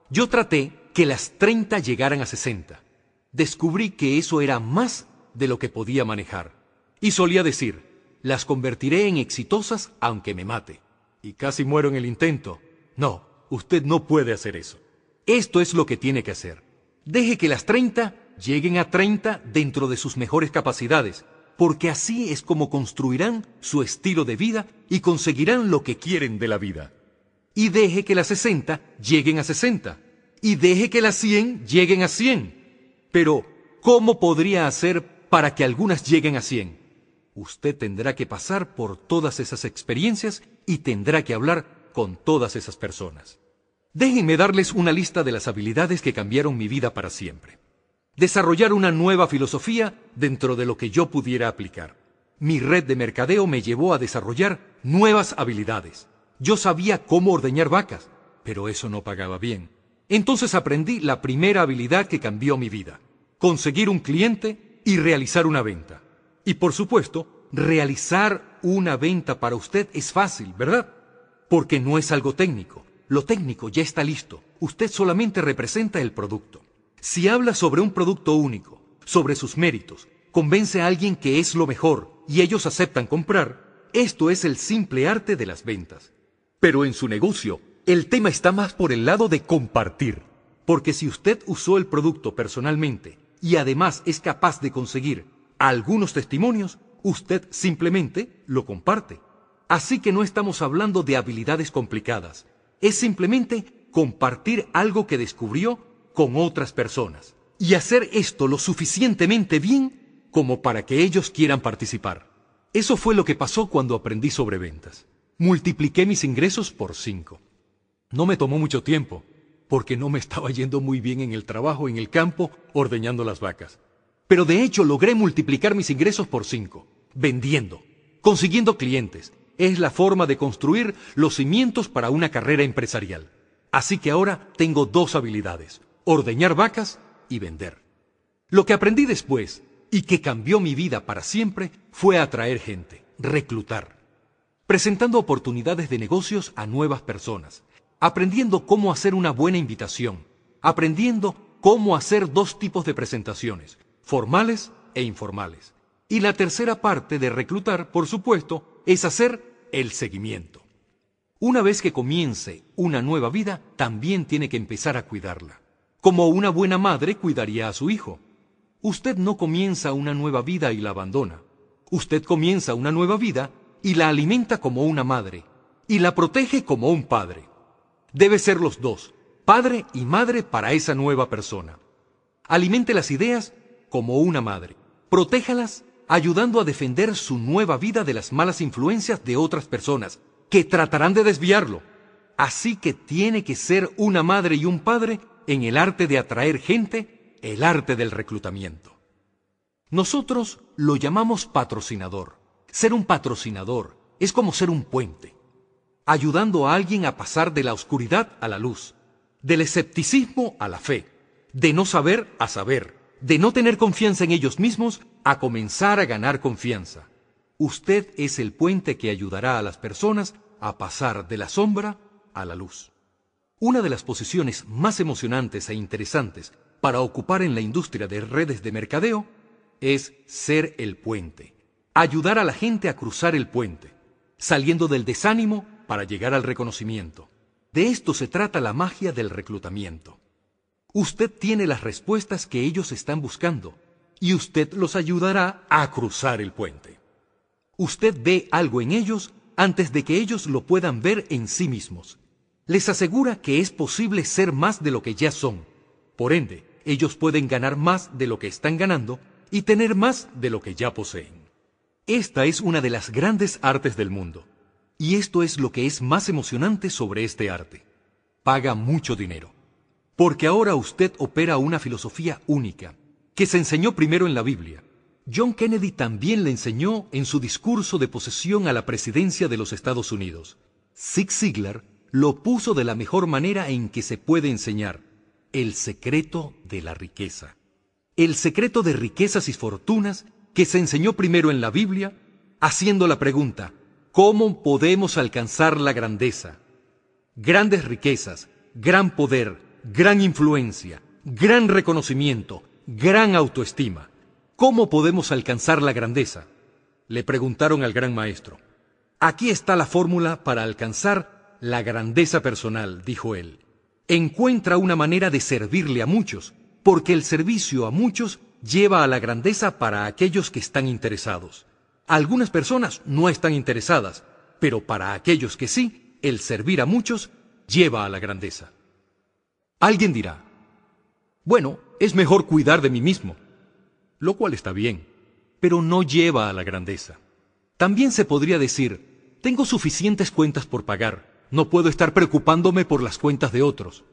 yo traté que las 30 llegaran a 60. Descubrí que eso era más de lo que podía manejar. Y solía decir, las convertiré en exitosas aunque me mate. Y casi muero en el intento. No, Usted no puede hacer eso. Esto es lo que tiene que hacer. Deje que las 30 lleguen a 30 dentro de sus mejores capacidades, porque así es como construirán su estilo de vida y conseguirán lo que quieren de la vida. Y deje que las 60 lleguen a 60. Y deje que las 100 lleguen a 100. Pero, ¿cómo podría hacer para que algunas lleguen a 100? Usted tendrá que pasar por todas esas experiencias y tendrá que hablar con todas esas personas. Déjenme darles una lista de las habilidades que cambiaron mi vida para siempre. Desarrollar una nueva filosofía dentro de lo que yo pudiera aplicar. Mi red de mercadeo me llevó a desarrollar nuevas habilidades. Yo sabía cómo ordeñar vacas, pero eso no pagaba bien. Entonces aprendí la primera habilidad que cambió mi vida. Conseguir un cliente y realizar una venta. Y por supuesto, realizar una venta para usted es fácil, ¿verdad? Porque no es algo técnico. Lo técnico ya está listo. Usted solamente representa el producto. Si habla sobre un producto único, sobre sus méritos, convence a alguien que es lo mejor y ellos aceptan comprar, esto es el simple arte de las ventas. Pero en su negocio, el tema está más por el lado de compartir. Porque si usted usó el producto personalmente y además es capaz de conseguir algunos testimonios, usted simplemente lo comparte. Así que no estamos hablando de habilidades complicadas, es simplemente compartir algo que descubrió con otras personas y hacer esto lo suficientemente bien como para que ellos quieran participar. Eso fue lo que pasó cuando aprendí sobre ventas. Multipliqué mis ingresos por cinco. No me tomó mucho tiempo, porque no me estaba yendo muy bien en el trabajo en el campo ordeñando las vacas. Pero de hecho logré multiplicar mis ingresos por cinco, vendiendo, consiguiendo clientes, es la forma de construir los cimientos para una carrera empresarial. Así que ahora tengo dos habilidades, ordeñar vacas y vender. Lo que aprendí después y que cambió mi vida para siempre fue atraer gente, reclutar, presentando oportunidades de negocios a nuevas personas, aprendiendo cómo hacer una buena invitación, aprendiendo cómo hacer dos tipos de presentaciones, formales e informales. Y la tercera parte de reclutar, por supuesto, es hacer el seguimiento. Una vez que comience una nueva vida, también tiene que empezar a cuidarla. Como una buena madre cuidaría a su hijo. Usted no comienza una nueva vida y la abandona. Usted comienza una nueva vida y la alimenta como una madre y la protege como un padre. Debe ser los dos, padre y madre para esa nueva persona. Alimente las ideas como una madre. Protéjalas ayudando a defender su nueva vida de las malas influencias de otras personas, que tratarán de desviarlo. Así que tiene que ser una madre y un padre en el arte de atraer gente, el arte del reclutamiento. Nosotros lo llamamos patrocinador. Ser un patrocinador es como ser un puente, ayudando a alguien a pasar de la oscuridad a la luz, del escepticismo a la fe, de no saber a saber, de no tener confianza en ellos mismos a comenzar a ganar confianza. Usted es el puente que ayudará a las personas a pasar de la sombra a la luz. Una de las posiciones más emocionantes e interesantes para ocupar en la industria de redes de mercadeo es ser el puente. Ayudar a la gente a cruzar el puente, saliendo del desánimo para llegar al reconocimiento. De esto se trata la magia del reclutamiento. Usted tiene las respuestas que ellos están buscando y usted los ayudará a cruzar el puente. Usted ve algo en ellos antes de que ellos lo puedan ver en sí mismos. Les asegura que es posible ser más de lo que ya son. Por ende, ellos pueden ganar más de lo que están ganando y tener más de lo que ya poseen. Esta es una de las grandes artes del mundo. Y esto es lo que es más emocionante sobre este arte. Paga mucho dinero. Porque ahora usted opera una filosofía única, que se enseñó primero en la Biblia. John Kennedy también le enseñó en su discurso de posesión a la presidencia de los Estados Unidos. Zig Ziglar lo puso de la mejor manera en que se puede enseñar, el secreto de la riqueza. El secreto de riquezas y fortunas que se enseñó primero en la Biblia, haciendo la pregunta, ¿cómo podemos alcanzar la grandeza? Grandes riquezas, gran poder, gran influencia, gran reconocimiento, gran autoestima. ¿Cómo podemos alcanzar la grandeza? Le preguntaron al gran maestro. Aquí está la fórmula para alcanzar la grandeza personal, dijo él. Encuentra una manera de servirle a muchos, porque el servicio a muchos lleva a la grandeza para aquellos que están interesados. Algunas personas no están interesadas, pero para aquellos que sí, el servir a muchos lleva a la grandeza. Alguien dirá, bueno, es mejor cuidar de mí mismo, lo cual está bien, pero no lleva a la grandeza. También se podría decir, tengo suficientes cuentas por pagar, no puedo estar preocupándome por las cuentas de otros.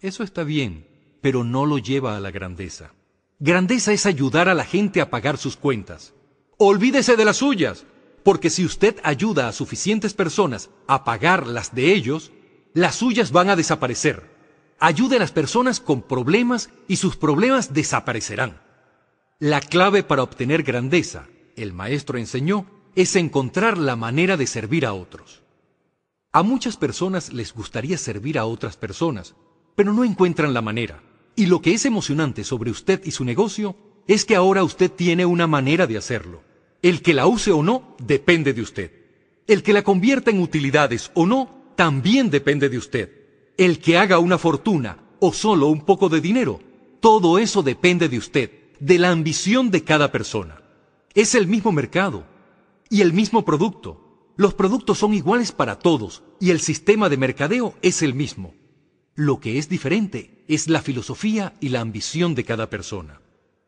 Eso está bien, pero no lo lleva a la grandeza. Grandeza es ayudar a la gente a pagar sus cuentas. Olvídese de las suyas. porque si usted ayuda a suficientes personas a pagar las de ellos, las suyas van a desaparecer. Ayude a las personas con problemas y sus problemas desaparecerán. La clave para obtener grandeza, el maestro enseñó, es encontrar la manera de servir a otros. A muchas personas les gustaría servir a otras personas, pero no encuentran la manera. Y lo que es emocionante sobre usted y su negocio es que ahora usted tiene una manera de hacerlo. El que la use o no depende de usted. El que la convierta en utilidades o no también depende de usted. El que haga una fortuna o solo un poco de dinero, todo eso depende de usted, de la ambición de cada persona. Es el mismo mercado y el mismo producto. Los productos son iguales para todos y el sistema de mercadeo es el mismo. Lo que es diferente es la filosofía y la ambición de cada persona.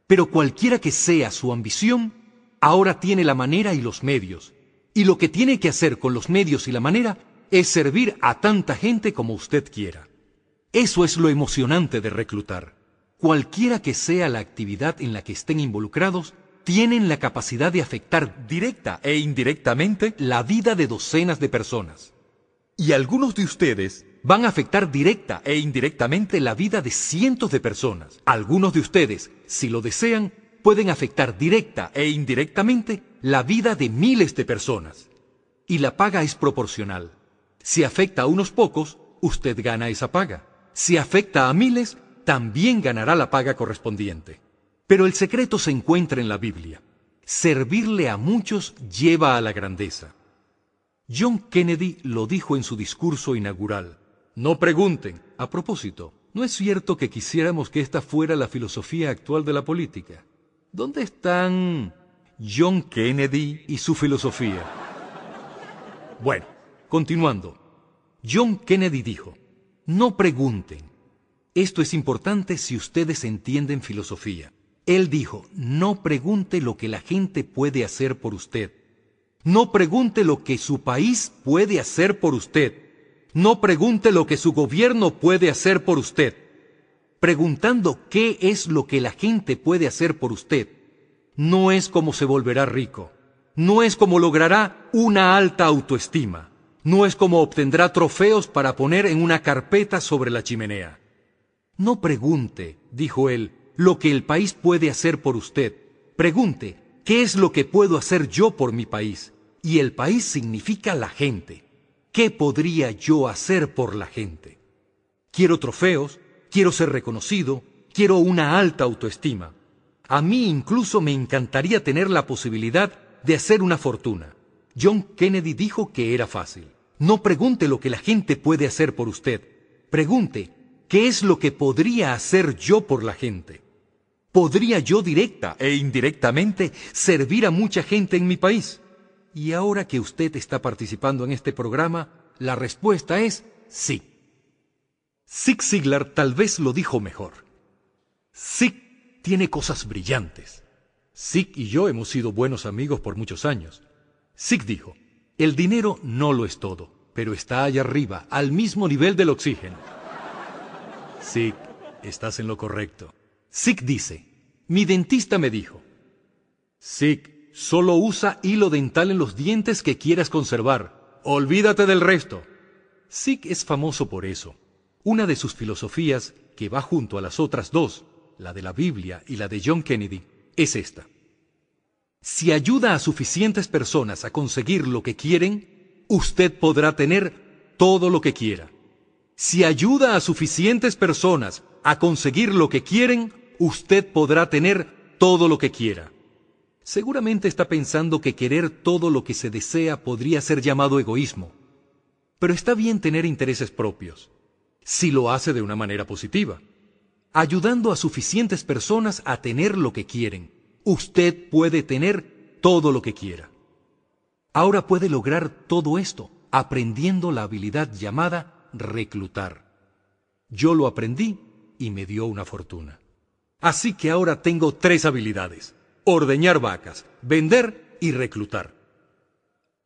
Pero cualquiera que sea su ambición, ahora tiene la manera y los medios. Y lo que tiene que hacer con los medios y la manera es servir a tanta gente como usted quiera. Eso es lo emocionante de reclutar. Cualquiera que sea la actividad en la que estén involucrados, tienen la capacidad de afectar directa e indirectamente la vida de docenas de personas. Y algunos de ustedes van a afectar directa e indirectamente la vida de cientos de personas. Algunos de ustedes, si lo desean, pueden afectar directa e indirectamente la vida de miles de personas. Y la paga es proporcional. Si afecta a unos pocos, usted gana esa paga. Si afecta a miles, también ganará la paga correspondiente. Pero el secreto se encuentra en la Biblia. Servirle a muchos lleva a la grandeza. John Kennedy lo dijo en su discurso inaugural. No pregunten. A propósito, ¿no es cierto que quisiéramos que esta fuera la filosofía actual de la política? ¿Dónde están John Kennedy y su filosofía? Bueno, continuando. John Kennedy dijo, no pregunten. Esto es importante si ustedes entienden filosofía. Él dijo, no pregunte lo que la gente puede hacer por usted. No pregunte lo que su país puede hacer por usted. No pregunte lo que su gobierno puede hacer por usted preguntando qué es lo que la gente puede hacer por usted, no es como se volverá rico, no es como logrará una alta autoestima, no es como obtendrá trofeos para poner en una carpeta sobre la chimenea. No pregunte, dijo él, lo que el país puede hacer por usted. Pregunte, ¿qué es lo que puedo hacer yo por mi país? Y el país significa la gente. ¿Qué podría yo hacer por la gente? Quiero trofeos, quiero ser reconocido, quiero una alta autoestima. A mí incluso me encantaría tener la posibilidad de hacer una fortuna. John Kennedy dijo que era fácil. No pregunte lo que la gente puede hacer por usted. Pregunte, ¿qué es lo que podría hacer yo por la gente? ¿Podría yo directa e indirectamente servir a mucha gente en mi país? Y ahora que usted está participando en este programa, la respuesta es sí. Zig Ziglar tal vez lo dijo mejor. Zig tiene cosas brillantes. Zig y yo hemos sido buenos amigos por muchos años. Zig dijo, el dinero no lo es todo, pero está allá arriba, al mismo nivel del oxígeno. Zig, estás en lo correcto. Zig dice, mi dentista me dijo, Zig, solo usa hilo dental en los dientes que quieras conservar. Olvídate del resto. Zig es famoso por eso. Una de sus filosofías, que va junto a las otras dos, la de la Biblia y la de John Kennedy, es esta. Si ayuda a suficientes personas a conseguir lo que quieren, usted podrá tener todo lo que quiera. Si ayuda a suficientes personas a conseguir lo que quieren, usted podrá tener todo lo que quiera. Seguramente está pensando que querer todo lo que se desea podría ser llamado egoísmo. Pero está bien tener intereses propios si lo hace de una manera positiva, ayudando a suficientes personas a tener lo que quieren. Usted puede tener todo lo que quiera. Ahora puede lograr todo esto aprendiendo la habilidad llamada reclutar. Yo lo aprendí y me dio una fortuna. Así que ahora tengo tres habilidades. Ordeñar vacas, vender y reclutar.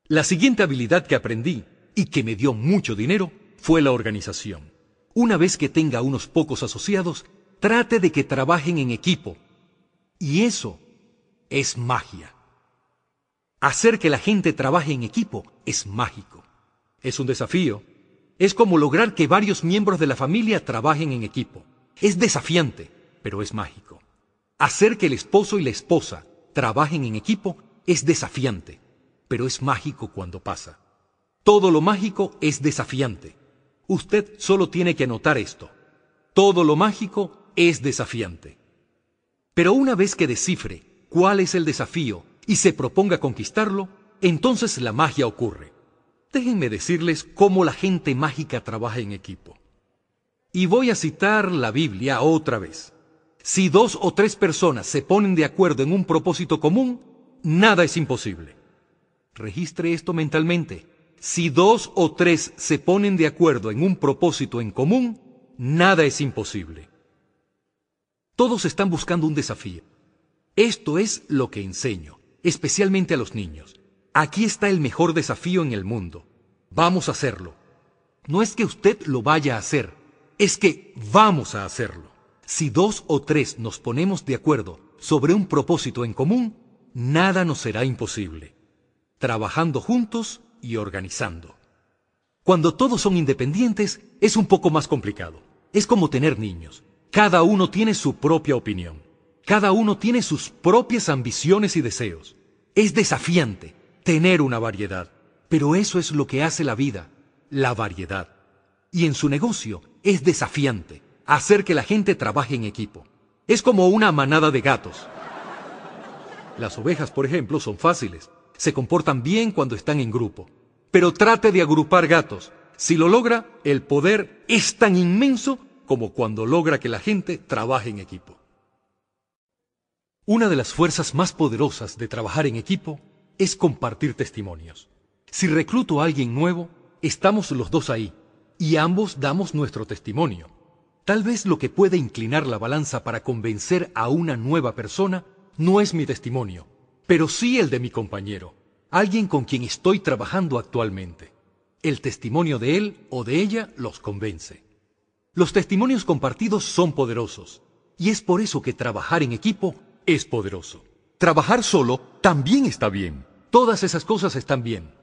La siguiente habilidad que aprendí y que me dio mucho dinero fue la organización. Una vez que tenga unos pocos asociados, trate de que trabajen en equipo. Y eso es magia. Hacer que la gente trabaje en equipo es mágico. Es un desafío. Es como lograr que varios miembros de la familia trabajen en equipo. Es desafiante, pero es mágico. Hacer que el esposo y la esposa trabajen en equipo es desafiante, pero es mágico cuando pasa. Todo lo mágico es desafiante. Usted solo tiene que anotar esto. Todo lo mágico es desafiante. Pero una vez que descifre cuál es el desafío y se proponga conquistarlo, entonces la magia ocurre. Déjenme decirles cómo la gente mágica trabaja en equipo. Y voy a citar la Biblia otra vez. Si dos o tres personas se ponen de acuerdo en un propósito común, nada es imposible. Registre esto mentalmente. Si dos o tres se ponen de acuerdo en un propósito en común, nada es imposible. Todos están buscando un desafío. Esto es lo que enseño especialmente a los niños. Aquí está el mejor desafío en el mundo. Vamos a hacerlo. No es que usted lo vaya a hacer, es que vamos a hacerlo. Si dos o tres nos ponemos de acuerdo sobre un propósito en común, nada nos será imposible. Trabajando juntos y organizando. Cuando todos son independientes, es un poco más complicado. Es como tener niños. Cada uno tiene su propia opinión. Cada uno tiene sus propias ambiciones y deseos. Es desafiante tener una variedad, pero eso es lo que hace la vida, la variedad. Y en su negocio es desafiante hacer que la gente trabaje en equipo. Es como una manada de gatos. Las ovejas, por ejemplo, son fáciles. Se comportan bien cuando están en grupo. Pero trate de agrupar gatos. Si lo logra, el poder es tan inmenso como cuando logra que la gente trabaje en equipo. Una de las fuerzas más poderosas de trabajar en equipo es compartir testimonios. Si recluto a alguien nuevo, estamos los dos ahí y ambos damos nuestro testimonio. Tal vez lo que puede inclinar la balanza para convencer a una nueva persona no es mi testimonio, pero sí el de mi compañero, alguien con quien estoy trabajando actualmente. El testimonio de él o de ella los convence. Los testimonios compartidos son poderosos, y es por eso que trabajar en equipo es poderoso. Trabajar solo también está bien. Todas esas cosas están bien.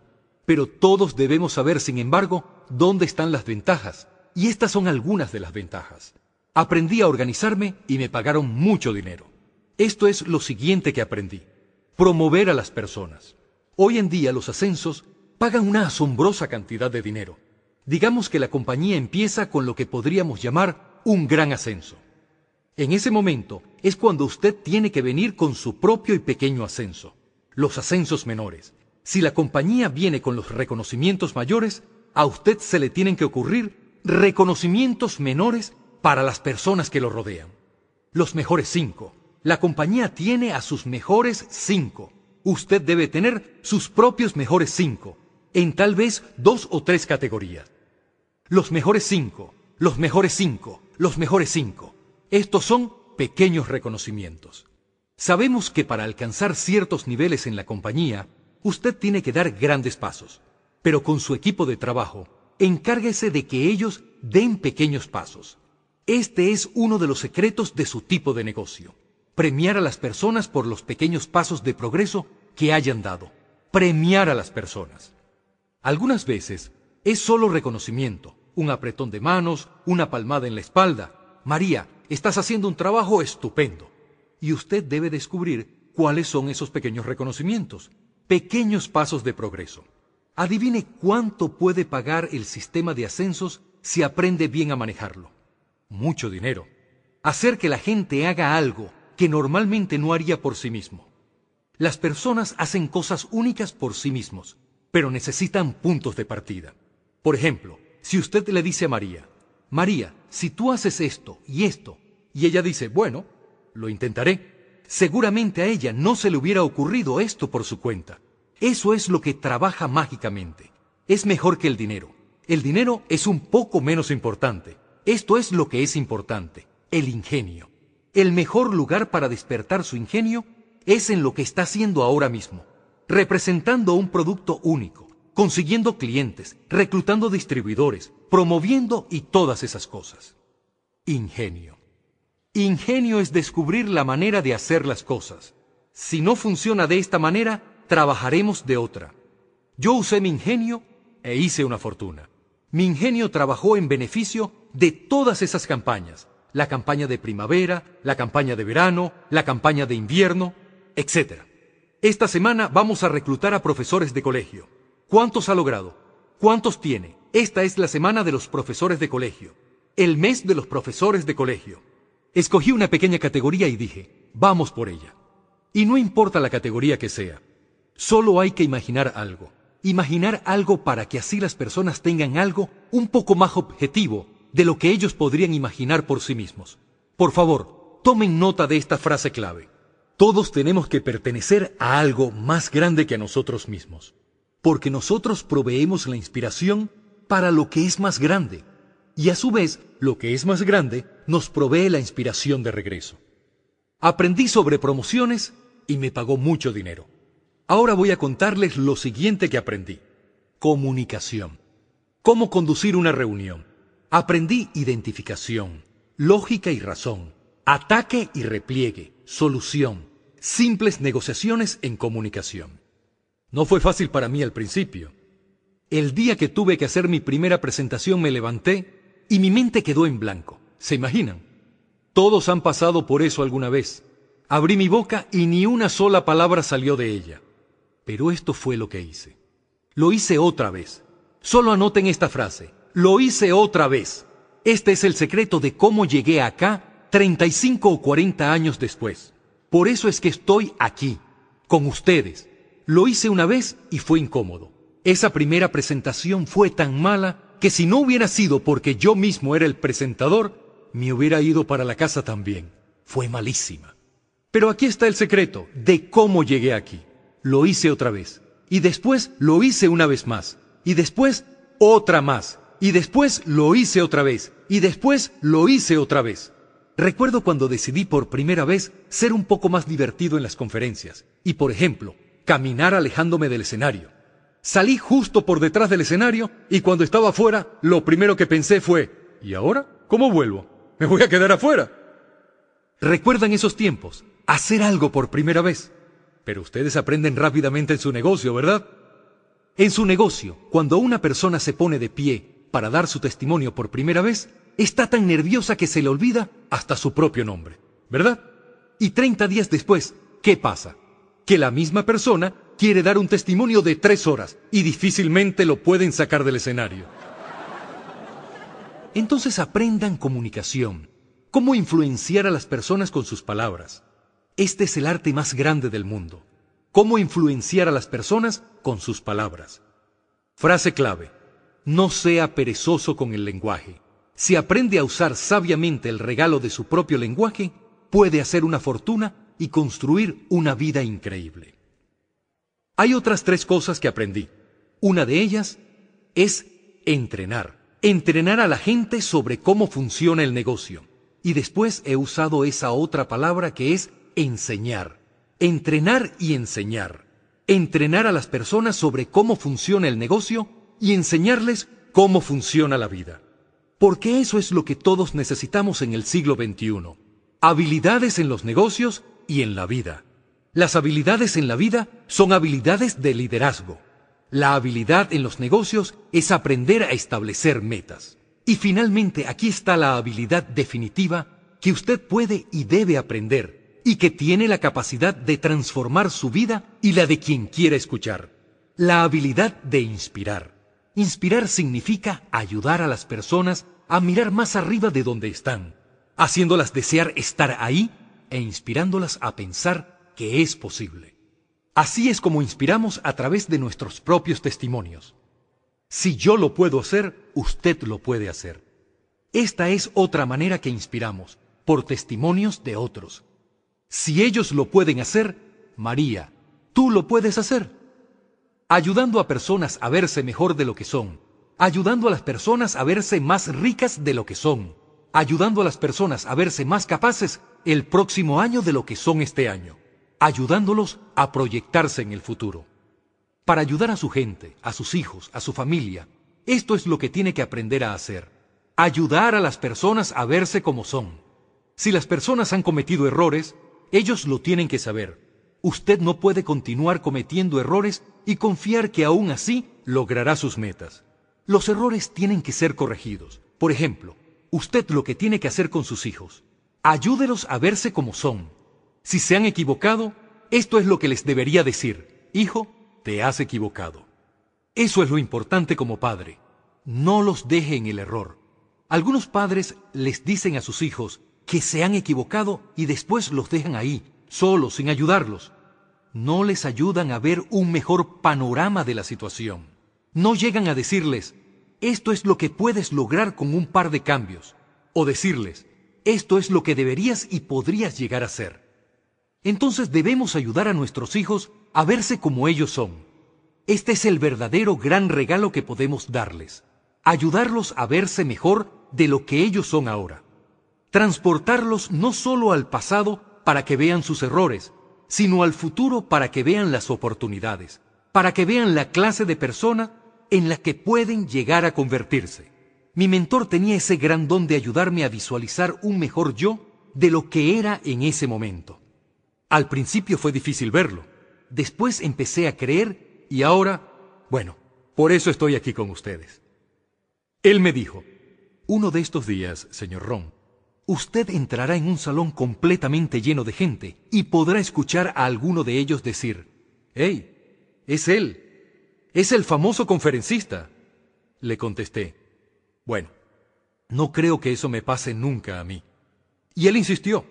Pero todos debemos saber, sin embargo, dónde están las ventajas. Y estas son algunas de las ventajas. Aprendí a organizarme y me pagaron mucho dinero. Esto es lo siguiente que aprendí. Promover a las personas. Hoy en día los ascensos pagan una asombrosa cantidad de dinero. Digamos que la compañía empieza con lo que podríamos llamar un gran ascenso. En ese momento es cuando usted tiene que venir con su propio y pequeño ascenso, los ascensos menores. Si la compañía viene con los reconocimientos mayores, a usted se le tienen que ocurrir reconocimientos menores para las personas que lo rodean. Los mejores cinco. La compañía tiene a sus mejores cinco. Usted debe tener sus propios mejores cinco, en tal vez dos o tres categorías. Los mejores cinco, los mejores cinco, los mejores cinco. Estos son pequeños reconocimientos. Sabemos que para alcanzar ciertos niveles en la compañía, usted tiene que dar grandes pasos, pero con su equipo de trabajo, encárguese de que ellos den pequeños pasos. Este es uno de los secretos de su tipo de negocio. Premiar a las personas por los pequeños pasos de progreso que hayan dado. Premiar a las personas. Algunas veces es solo reconocimiento, un apretón de manos, una palmada en la espalda. María, Estás haciendo un trabajo estupendo. Y usted debe descubrir cuáles son esos pequeños reconocimientos, pequeños pasos de progreso. Adivine cuánto puede pagar el sistema de ascensos si aprende bien a manejarlo. Mucho dinero. Hacer que la gente haga algo que normalmente no haría por sí mismo. Las personas hacen cosas únicas por sí mismos, pero necesitan puntos de partida. Por ejemplo, si usted le dice a María, María, si tú haces esto y esto, y ella dice, bueno, lo intentaré, seguramente a ella no se le hubiera ocurrido esto por su cuenta. Eso es lo que trabaja mágicamente. Es mejor que el dinero. El dinero es un poco menos importante. Esto es lo que es importante, el ingenio. El mejor lugar para despertar su ingenio es en lo que está haciendo ahora mismo, representando un producto único, consiguiendo clientes, reclutando distribuidores, promoviendo y todas esas cosas. Ingenio. Ingenio es descubrir la manera de hacer las cosas. Si no funciona de esta manera, trabajaremos de otra. Yo usé mi ingenio e hice una fortuna. Mi ingenio trabajó en beneficio de todas esas campañas. La campaña de primavera, la campaña de verano, la campaña de invierno, etc. Esta semana vamos a reclutar a profesores de colegio. ¿Cuántos ha logrado? ¿Cuántos tiene? Esta es la semana de los profesores de colegio. El mes de los profesores de colegio. Escogí una pequeña categoría y dije, vamos por ella. Y no importa la categoría que sea, solo hay que imaginar algo. Imaginar algo para que así las personas tengan algo un poco más objetivo de lo que ellos podrían imaginar por sí mismos. Por favor, tomen nota de esta frase clave. Todos tenemos que pertenecer a algo más grande que a nosotros mismos, porque nosotros proveemos la inspiración para lo que es más grande y a su vez lo que es más grande nos provee la inspiración de regreso. Aprendí sobre promociones y me pagó mucho dinero. Ahora voy a contarles lo siguiente que aprendí. Comunicación. Cómo conducir una reunión. Aprendí identificación, lógica y razón, ataque y repliegue, solución, simples negociaciones en comunicación. No fue fácil para mí al principio. El día que tuve que hacer mi primera presentación me levanté y mi mente quedó en blanco. ¿Se imaginan? Todos han pasado por eso alguna vez. Abrí mi boca y ni una sola palabra salió de ella. Pero esto fue lo que hice. Lo hice otra vez. Solo anoten esta frase. Lo hice otra vez. Este es el secreto de cómo llegué acá 35 o 40 años después. Por eso es que estoy aquí, con ustedes. Lo hice una vez y fue incómodo. Esa primera presentación fue tan mala que si no hubiera sido porque yo mismo era el presentador, me hubiera ido para la casa también. Fue malísima. Pero aquí está el secreto de cómo llegué aquí. Lo hice otra vez. Y después lo hice una vez más. Y después otra más. Y después lo hice otra vez. Y después lo hice otra vez. Recuerdo cuando decidí por primera vez ser un poco más divertido en las conferencias. Y por ejemplo, caminar alejándome del escenario. Salí justo por detrás del escenario y cuando estaba afuera, lo primero que pensé fue, ¿y ahora? ¿Cómo vuelvo? ¿Me voy a quedar afuera? ¿Recuerdan esos tiempos? Hacer algo por primera vez. Pero ustedes aprenden rápidamente en su negocio, ¿verdad? En su negocio, cuando una persona se pone de pie para dar su testimonio por primera vez, está tan nerviosa que se le olvida hasta su propio nombre, ¿verdad? Y 30 días después, ¿qué pasa? Que la misma persona quiere dar un testimonio de tres horas y difícilmente lo pueden sacar del escenario. Entonces aprendan comunicación, cómo influenciar a las personas con sus palabras. Este es el arte más grande del mundo. Cómo influenciar a las personas con sus palabras. Frase clave. No sea perezoso con el lenguaje. Si aprende a usar sabiamente el regalo de su propio lenguaje, puede hacer una fortuna y construir una vida increíble. Hay otras tres cosas que aprendí. Una de ellas es entrenar. Entrenar a la gente sobre cómo funciona el negocio. Y después he usado esa otra palabra que es enseñar. Entrenar y enseñar. Entrenar a las personas sobre cómo funciona el negocio y enseñarles cómo funciona la vida. Porque eso es lo que todos necesitamos en el siglo XXI. Habilidades en los negocios y en la vida. Las habilidades en la vida son habilidades de liderazgo. La habilidad en los negocios es aprender a establecer metas. Y finalmente aquí está la habilidad definitiva que usted puede y debe aprender y que tiene la capacidad de transformar su vida y la de quien quiera escuchar. La habilidad de inspirar. Inspirar significa ayudar a las personas a mirar más arriba de donde están, haciéndolas desear estar ahí e inspirándolas a pensar que es posible. Así es como inspiramos a través de nuestros propios testimonios. Si yo lo puedo hacer, usted lo puede hacer. Esta es otra manera que inspiramos, por testimonios de otros. Si ellos lo pueden hacer, María, tú lo puedes hacer. Ayudando a personas a verse mejor de lo que son, ayudando a las personas a verse más ricas de lo que son, ayudando a las personas a verse más capaces el próximo año de lo que son este año ayudándolos a proyectarse en el futuro. Para ayudar a su gente, a sus hijos, a su familia, esto es lo que tiene que aprender a hacer. Ayudar a las personas a verse como son. Si las personas han cometido errores, ellos lo tienen que saber. Usted no puede continuar cometiendo errores y confiar que aún así logrará sus metas. Los errores tienen que ser corregidos. Por ejemplo, usted lo que tiene que hacer con sus hijos, ayúdelos a verse como son. Si se han equivocado, esto es lo que les debería decir. Hijo, te has equivocado. Eso es lo importante como padre. No los deje en el error. Algunos padres les dicen a sus hijos que se han equivocado y después los dejan ahí, solos, sin ayudarlos. No les ayudan a ver un mejor panorama de la situación. No llegan a decirles, esto es lo que puedes lograr con un par de cambios. O decirles, esto es lo que deberías y podrías llegar a ser. Entonces debemos ayudar a nuestros hijos a verse como ellos son. Este es el verdadero gran regalo que podemos darles. Ayudarlos a verse mejor de lo que ellos son ahora. Transportarlos no solo al pasado para que vean sus errores, sino al futuro para que vean las oportunidades, para que vean la clase de persona en la que pueden llegar a convertirse. Mi mentor tenía ese gran don de ayudarme a visualizar un mejor yo de lo que era en ese momento. Al principio fue difícil verlo, después empecé a creer y ahora, bueno, por eso estoy aquí con ustedes. Él me dijo, uno de estos días, señor Ron, usted entrará en un salón completamente lleno de gente y podrá escuchar a alguno de ellos decir, ¡Hey! Es él. Es el famoso conferencista. Le contesté, bueno, no creo que eso me pase nunca a mí. Y él insistió,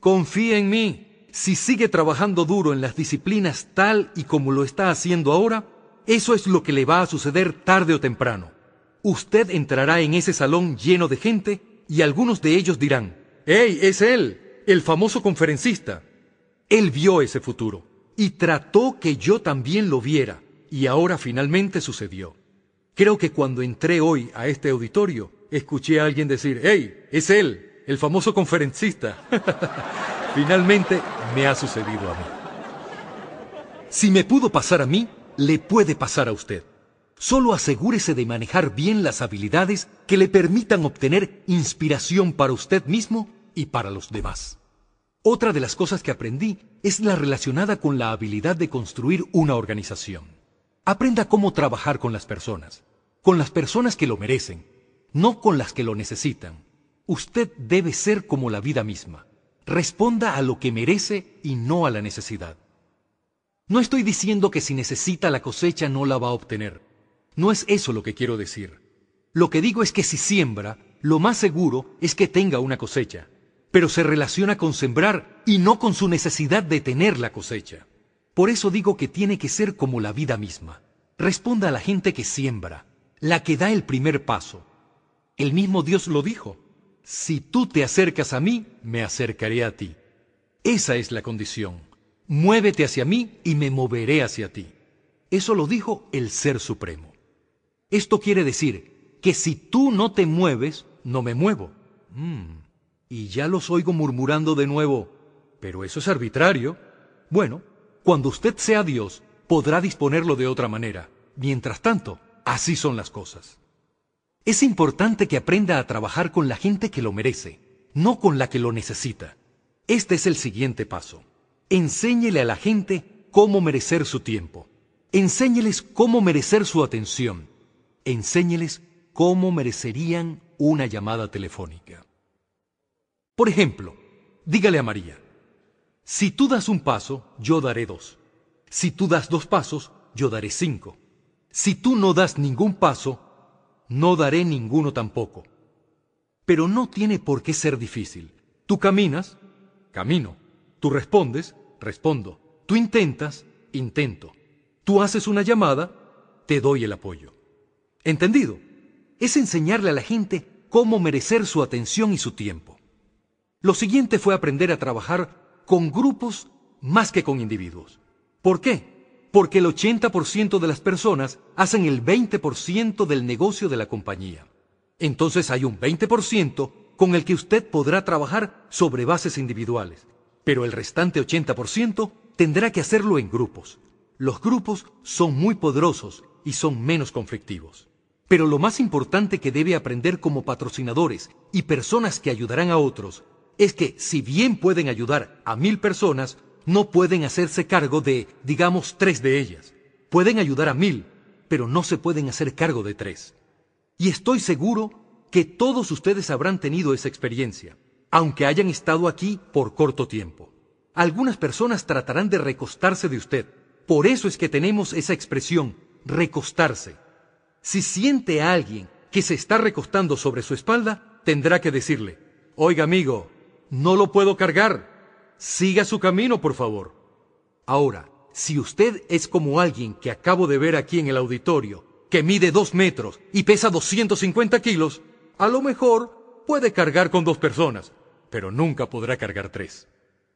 confía en mí. Si sigue trabajando duro en las disciplinas tal y como lo está haciendo ahora, eso es lo que le va a suceder tarde o temprano. Usted entrará en ese salón lleno de gente y algunos de ellos dirán, ¡Hey, es él, el famoso conferencista! Él vio ese futuro y trató que yo también lo viera y ahora finalmente sucedió. Creo que cuando entré hoy a este auditorio, escuché a alguien decir, ¡Hey, es él, el famoso conferencista! Finalmente me ha sucedido a mí. Si me pudo pasar a mí, le puede pasar a usted. Solo asegúrese de manejar bien las habilidades que le permitan obtener inspiración para usted mismo y para los demás. Otra de las cosas que aprendí es la relacionada con la habilidad de construir una organización. Aprenda cómo trabajar con las personas con las personas que lo merecen, no con las que lo necesitan. Usted debe ser como la vida misma. Responda a lo que merece y no a la necesidad. No estoy diciendo que si necesita la cosecha no la va a obtener. No es eso lo que quiero decir. Lo que digo es que si siembra, lo más seguro es que tenga una cosecha, pero se relaciona con sembrar y no con su necesidad de tener la cosecha. Por eso digo que tiene que ser como la vida misma. Responda a la gente que siembra, la que da el primer paso. El mismo Dios lo dijo. Si tú te acercas a mí, me acercaré a ti. Esa es la condición. Muévete hacia mí y me moveré hacia ti. Eso lo dijo el Ser Supremo. Esto quiere decir que si tú no te mueves, no me muevo. Mm, y ya los oigo murmurando de nuevo, pero eso es arbitrario. Bueno, cuando usted sea Dios, podrá disponerlo de otra manera. Mientras tanto, Así son las cosas. Es importante que aprenda a trabajar con la gente que lo merece, no con la que lo necesita. Este es el siguiente paso. Enséñele a la gente cómo merecer su tiempo. Enséñeles cómo merecer su atención. Enséñeles cómo merecerían una llamada telefónica. Por ejemplo, dígale a María, si tú das un paso, yo daré dos. Si tú das dos pasos, yo daré cinco. Si tú no das ningún paso, no daré ninguno tampoco. Pero no tiene por qué ser difícil. Tú caminas, camino. Tú respondes, respondo. Tú intentas, intento. Tú haces una llamada, te doy el apoyo. ¿Entendido? Es enseñarle a la gente cómo merecer su atención y su tiempo. Lo siguiente fue aprender a trabajar con grupos más que con individuos. ¿Por qué? Porque el 80% de las personas hacen el 20% del negocio de la compañía. Entonces hay un 20% con el que usted podrá trabajar sobre bases individuales, pero el restante 80% tendrá que hacerlo en grupos. Los grupos son muy poderosos y son menos conflictivos. Pero lo más importante que debe aprender como patrocinadores y personas que ayudarán a otros es que si bien pueden ayudar a mil personas, no pueden hacerse cargo de, digamos, tres de ellas. Pueden ayudar a mil, pero no se pueden hacer cargo de tres. Y estoy seguro que todos ustedes habrán tenido esa experiencia, aunque hayan estado aquí por corto tiempo. Algunas personas tratarán de recostarse de usted. Por eso es que tenemos esa expresión, recostarse. Si siente a alguien que se está recostando sobre su espalda, tendrá que decirle, oiga amigo, no lo puedo cargar, siga su camino, por favor. Ahora, si usted es como alguien que acabo de ver aquí en el auditorio, que mide dos metros y pesa 250 kilos, a lo mejor puede cargar con dos personas, pero nunca podrá cargar tres.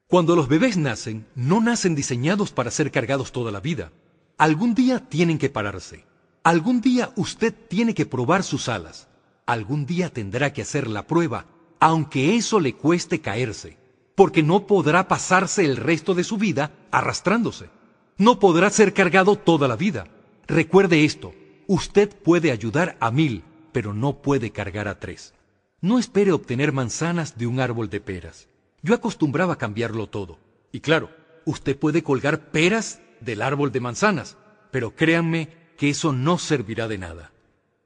Cuando los bebés nacen, no nacen diseñados para ser cargados toda la vida. Algún día tienen que pararse. Algún día usted tiene que probar sus alas. Algún día tendrá que hacer la prueba, aunque eso le cueste caerse, porque no podrá pasarse el resto de su vida arrastrándose. No podrá ser cargado toda la vida. Recuerde esto, usted puede ayudar a mil, pero no puede cargar a tres. No espere obtener manzanas de un árbol de peras. Yo acostumbraba cambiarlo todo. Y claro, usted puede colgar peras del árbol de manzanas, pero créanme que eso no servirá de nada.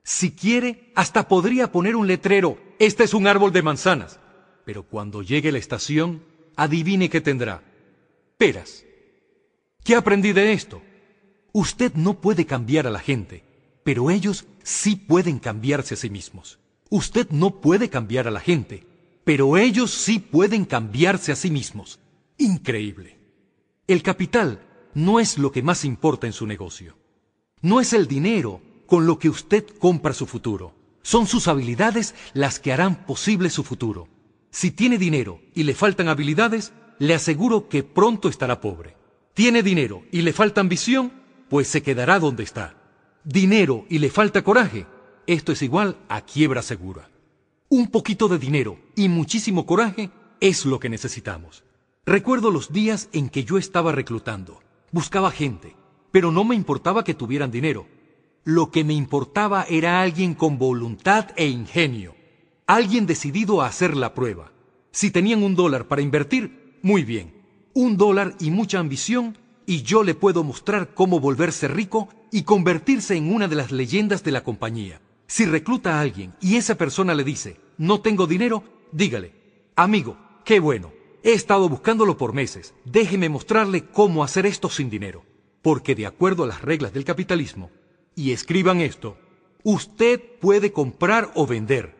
Si quiere, hasta podría poner un letrero, este es un árbol de manzanas. Pero cuando llegue la estación, adivine qué tendrá. Peras. ¿Qué aprendí de esto? Usted no puede cambiar a la gente, pero ellos sí pueden cambiarse a sí mismos. Usted no puede cambiar a la gente, pero ellos sí pueden cambiarse a sí mismos. Increíble. El capital no es lo que más importa en su negocio. No es el dinero con lo que usted compra su futuro. Son sus habilidades las que harán posible su futuro. Si tiene dinero y le faltan habilidades, le aseguro que pronto estará pobre. Tiene dinero y le falta ambición, pues se quedará donde está. Dinero y le falta coraje, esto es igual a quiebra segura. Un poquito de dinero y muchísimo coraje es lo que necesitamos. Recuerdo los días en que yo estaba reclutando. Buscaba gente, pero no me importaba que tuvieran dinero. Lo que me importaba era alguien con voluntad e ingenio, alguien decidido a hacer la prueba. Si tenían un dólar para invertir, muy bien. Un dólar y mucha ambición, y yo le puedo mostrar cómo volverse rico y convertirse en una de las leyendas de la compañía. Si recluta a alguien y esa persona le dice, no tengo dinero, dígale, amigo, qué bueno, he estado buscándolo por meses, déjeme mostrarle cómo hacer esto sin dinero porque de acuerdo a las reglas del capitalismo, y escriban esto, usted puede comprar o vender,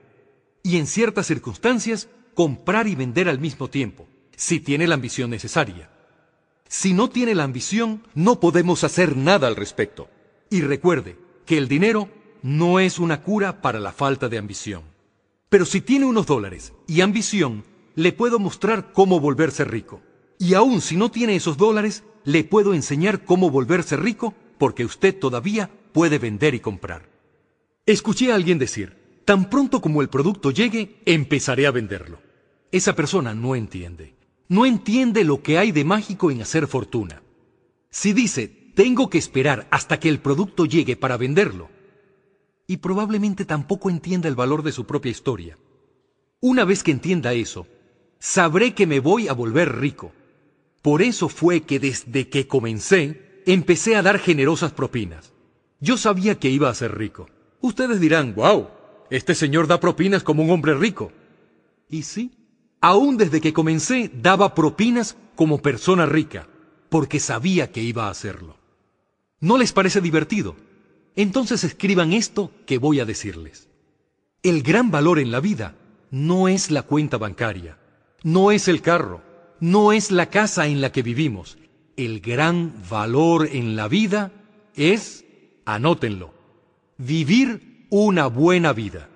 y en ciertas circunstancias comprar y vender al mismo tiempo, si tiene la ambición necesaria. Si no tiene la ambición, no podemos hacer nada al respecto. Y recuerde que el dinero no es una cura para la falta de ambición. Pero si tiene unos dólares y ambición, le puedo mostrar cómo volverse rico. Y aun si no tiene esos dólares, le puedo enseñar cómo volverse rico porque usted todavía puede vender y comprar. Escuché a alguien decir, tan pronto como el producto llegue, empezaré a venderlo. Esa persona no entiende. No entiende lo que hay de mágico en hacer fortuna. Si dice, tengo que esperar hasta que el producto llegue para venderlo, y probablemente tampoco entienda el valor de su propia historia. Una vez que entienda eso, sabré que me voy a volver rico por eso fue que desde que comencé, empecé a dar generosas propinas. Yo sabía que iba a ser rico. Ustedes dirán, wow, este señor da propinas como un hombre rico. Y sí, aún desde que comencé daba propinas como persona rica, porque sabía que iba a hacerlo. ¿No les parece divertido? Entonces escriban esto que voy a decirles. El gran valor en la vida no es la cuenta bancaria, no es el carro, no es la casa en la que vivimos. El gran valor en la vida es, anótenlo, vivir una buena vida.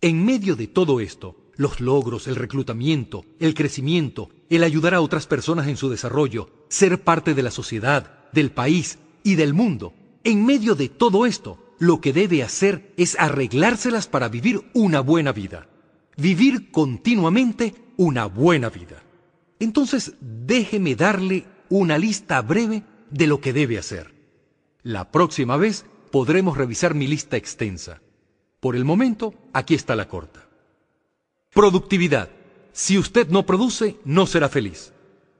En medio de todo esto, los logros, el reclutamiento, el crecimiento, el ayudar a otras personas en su desarrollo, ser parte de la sociedad, del país y del mundo, en medio de todo esto, lo que debe hacer es arreglárselas para vivir una buena vida. Vivir continuamente una buena vida. Entonces déjeme darle una lista breve de lo que debe hacer. La próxima vez podremos revisar mi lista extensa. Por el momento, aquí está la corta. Productividad. Si usted no produce, no será feliz.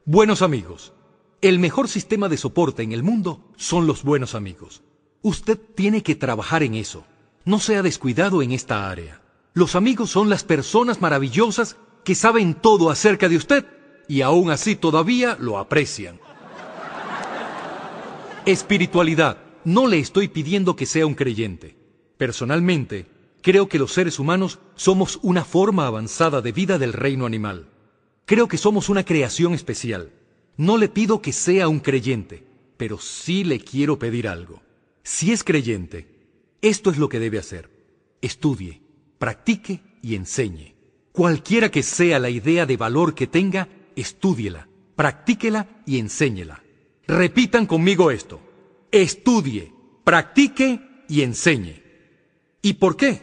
Buenos amigos. El mejor sistema de soporte en el mundo son los buenos amigos. Usted tiene que trabajar en eso. No sea descuidado en esta área. Los amigos son las personas maravillosas que saben todo acerca de usted y aún así todavía lo aprecian. Espiritualidad. No le estoy pidiendo que sea un creyente. Personalmente, creo que los seres humanos somos una forma avanzada de vida del reino animal. Creo que somos una creación especial. No le pido que sea un creyente, pero sí le quiero pedir algo. Si es creyente, esto es lo que debe hacer. Estudie, practique y enseñe. Cualquiera que sea la idea de valor que tenga, estúdiela, practíquela y enséñela. Repitan conmigo esto. Estudie, practique y enseñe. ¿Y por qué?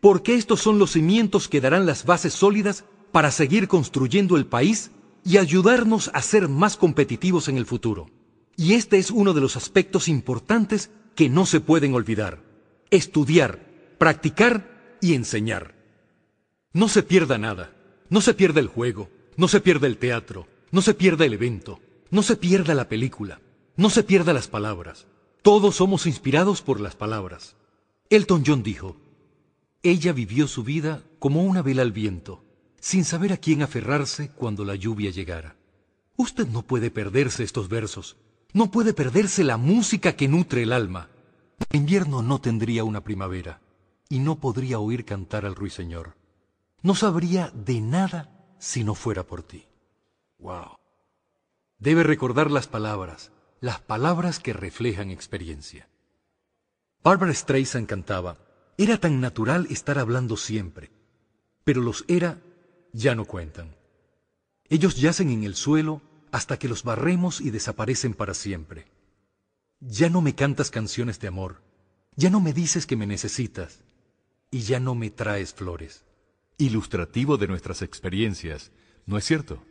Porque estos son los cimientos que darán las bases sólidas para seguir construyendo el país y ayudarnos a ser más competitivos en el futuro. Y este es uno de los aspectos importantes que no se pueden olvidar. Estudiar, practicar y enseñar. No se pierda nada. No se pierda el juego, no se pierda el teatro, no se pierda el evento, no se pierda la película, no se pierda las palabras. Todos somos inspirados por las palabras. Elton John dijo, ella vivió su vida como una vela al viento, sin saber a quién aferrarse cuando la lluvia llegara. Usted no puede perderse estos versos, no puede perderse la música que nutre el alma. El invierno no tendría una primavera y no podría oír cantar al ruiseñor. No sabría de nada si no fuera por ti. Wow. Debe recordar las palabras, las palabras que reflejan experiencia. Barbara Streisand cantaba, era tan natural estar hablando siempre, pero los era ya no cuentan. Ellos yacen en el suelo hasta que los barremos y desaparecen para siempre. Ya no me cantas canciones de amor, ya no me dices que me necesitas y ya no me traes flores. Ilustrativo de nuestras experiencias, ¿no es cierto?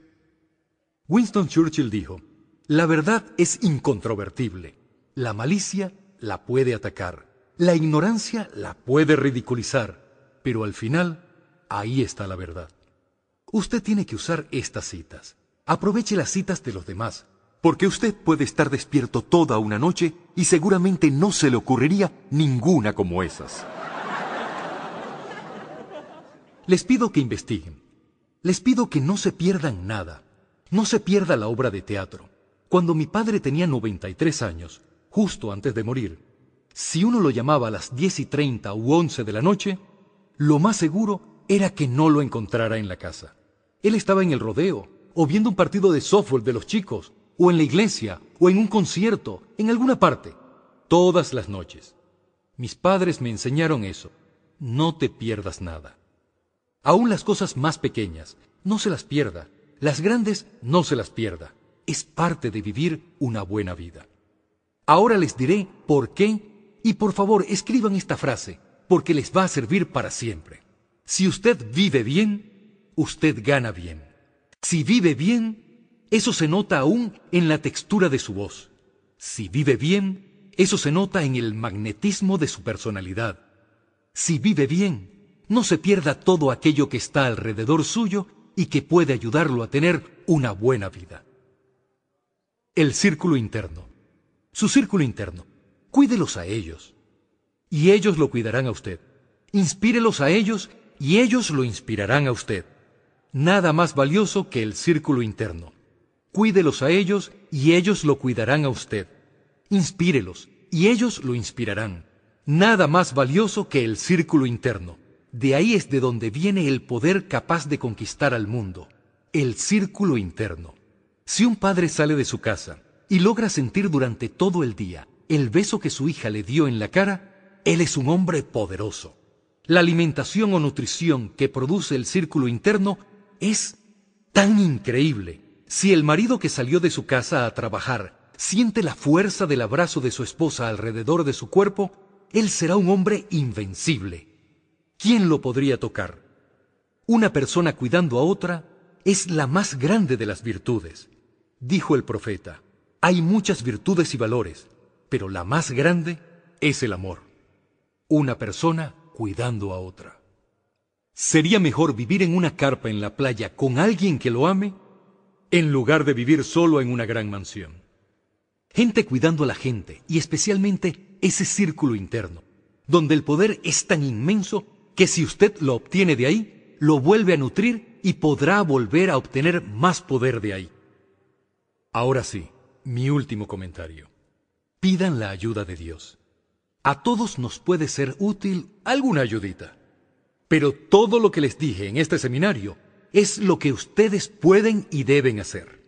Winston Churchill dijo, la verdad es incontrovertible, la malicia la puede atacar, la ignorancia la puede ridiculizar, pero al final, ahí está la verdad. Usted tiene que usar estas citas. Aproveche las citas de los demás, porque usted puede estar despierto toda una noche y seguramente no se le ocurriría ninguna como esas. Les pido que investiguen. Les pido que no se pierdan nada. No se pierda la obra de teatro. Cuando mi padre tenía 93 años, justo antes de morir, si uno lo llamaba a las 10 y 30 u 11 de la noche, lo más seguro era que no lo encontrara en la casa. Él estaba en el rodeo, o viendo un partido de softball de los chicos, o en la iglesia, o en un concierto, en alguna parte, todas las noches. Mis padres me enseñaron eso. No te pierdas nada. Aún las cosas más pequeñas, no se las pierda. Las grandes, no se las pierda es parte de vivir una buena vida. Ahora les diré por qué y por favor escriban esta frase porque les va a servir para siempre. Si usted vive bien, usted gana bien. Si vive bien, eso se nota aún en la textura de su voz. Si vive bien, eso se nota en el magnetismo de su personalidad. Si vive bien, no se pierda todo aquello que está alrededor suyo y que puede ayudarlo a tener una buena vida. El círculo interno. Su círculo interno. Cuídelos a ellos. Y ellos lo cuidarán a usted. Inspírelos a ellos y ellos lo inspirarán a usted. Nada más valioso que el círculo interno. Cuídelos a ellos y ellos lo cuidarán a usted. Inspírelos y ellos lo inspirarán. Nada más valioso que el círculo interno. De ahí es de donde viene el poder capaz de conquistar al mundo. El círculo interno. Si un padre sale de su casa y logra sentir durante todo el día el beso que su hija le dio en la cara, él es un hombre poderoso. La alimentación o nutrición que produce el círculo interno es tan increíble. Si el marido que salió de su casa a trabajar siente la fuerza del abrazo de su esposa alrededor de su cuerpo, él será un hombre invencible. ¿Quién lo podría tocar? Una persona cuidando a otra es la más grande de las virtudes. Dijo el profeta, hay muchas virtudes y valores, pero la más grande es el amor. Una persona cuidando a otra. ¿Sería mejor vivir en una carpa en la playa con alguien que lo ame? en lugar de vivir solo en una gran mansión. Gente cuidando a la gente y especialmente ese círculo interno, donde el poder es tan inmenso que si usted lo obtiene de ahí, lo vuelve a nutrir y podrá volver a obtener más poder de ahí. Ahora sí, mi último comentario. Pidan la ayuda de Dios. A todos nos puede ser útil alguna ayudita. Pero todo lo que les dije en este seminario es lo que ustedes pueden y deben hacer.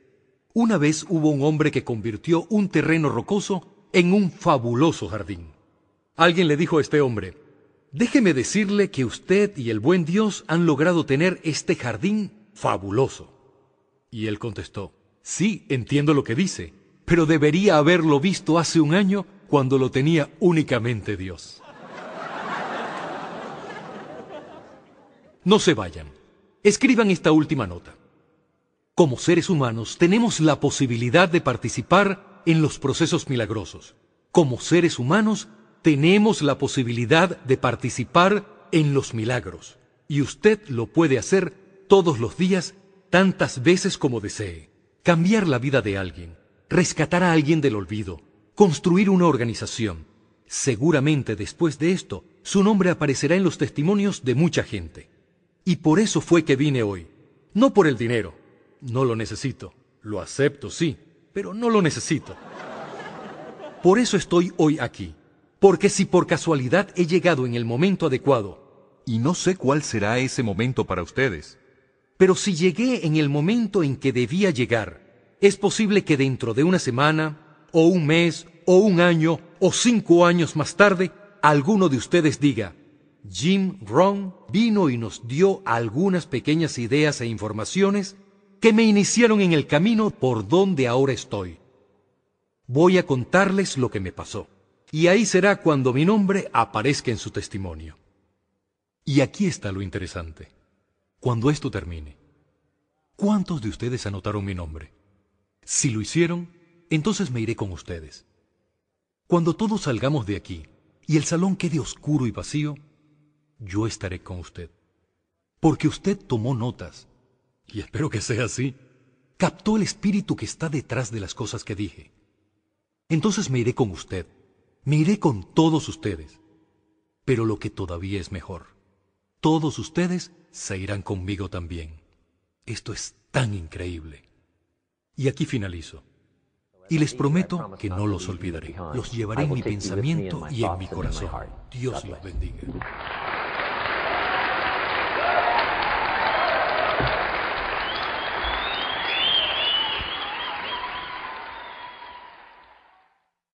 Una vez hubo un hombre que convirtió un terreno rocoso en un fabuloso jardín. Alguien le dijo a este hombre, déjeme decirle que usted y el buen Dios han logrado tener este jardín fabuloso. Y él contestó, sí, entiendo lo que dice, pero debería haberlo visto hace un año cuando lo tenía únicamente Dios. No se vayan. Escriban esta última nota. Como seres humanos tenemos la posibilidad de participar en los procesos milagrosos. Como seres humanos tenemos la posibilidad de participar en los milagros. Y usted lo puede hacer todos los días, tantas veces como desee. Cambiar la vida de alguien, rescatar a alguien del olvido, construir una organización. Seguramente después de esto, su nombre aparecerá en los testimonios de mucha gente. Y por eso fue que vine hoy. No por el dinero. No lo necesito. Lo acepto, sí, pero no lo necesito. Por eso estoy hoy aquí. Porque si por casualidad he llegado en el momento adecuado, y no sé cuál será ese momento para ustedes, pero si llegué en el momento en que debía llegar, es posible que dentro de una semana, o un mes, o un año, o cinco años más tarde, alguno de ustedes diga, Jim Rohn vino y nos dio algunas pequeñas ideas e informaciones que me iniciaron en el camino por donde ahora estoy. Voy a contarles lo que me pasó, y ahí será cuando mi nombre aparezca en su testimonio. Y aquí está lo interesante. Cuando esto termine, ¿cuántos de ustedes anotaron mi nombre? Si lo hicieron, entonces me iré con ustedes. Cuando todos salgamos de aquí y el salón quede oscuro y vacío, yo estaré con usted. Porque usted tomó notas, y espero que sea así, captó el espíritu que está detrás de las cosas que dije. Entonces me iré con usted, me iré con todos ustedes. Pero lo que todavía es mejor, todos ustedes se irán conmigo también. Esto es tan increíble. Y aquí finalizo. Y les prometo que no los olvidaré. Los llevaré en mi pensamiento y en mi corazón. Dios los bendiga.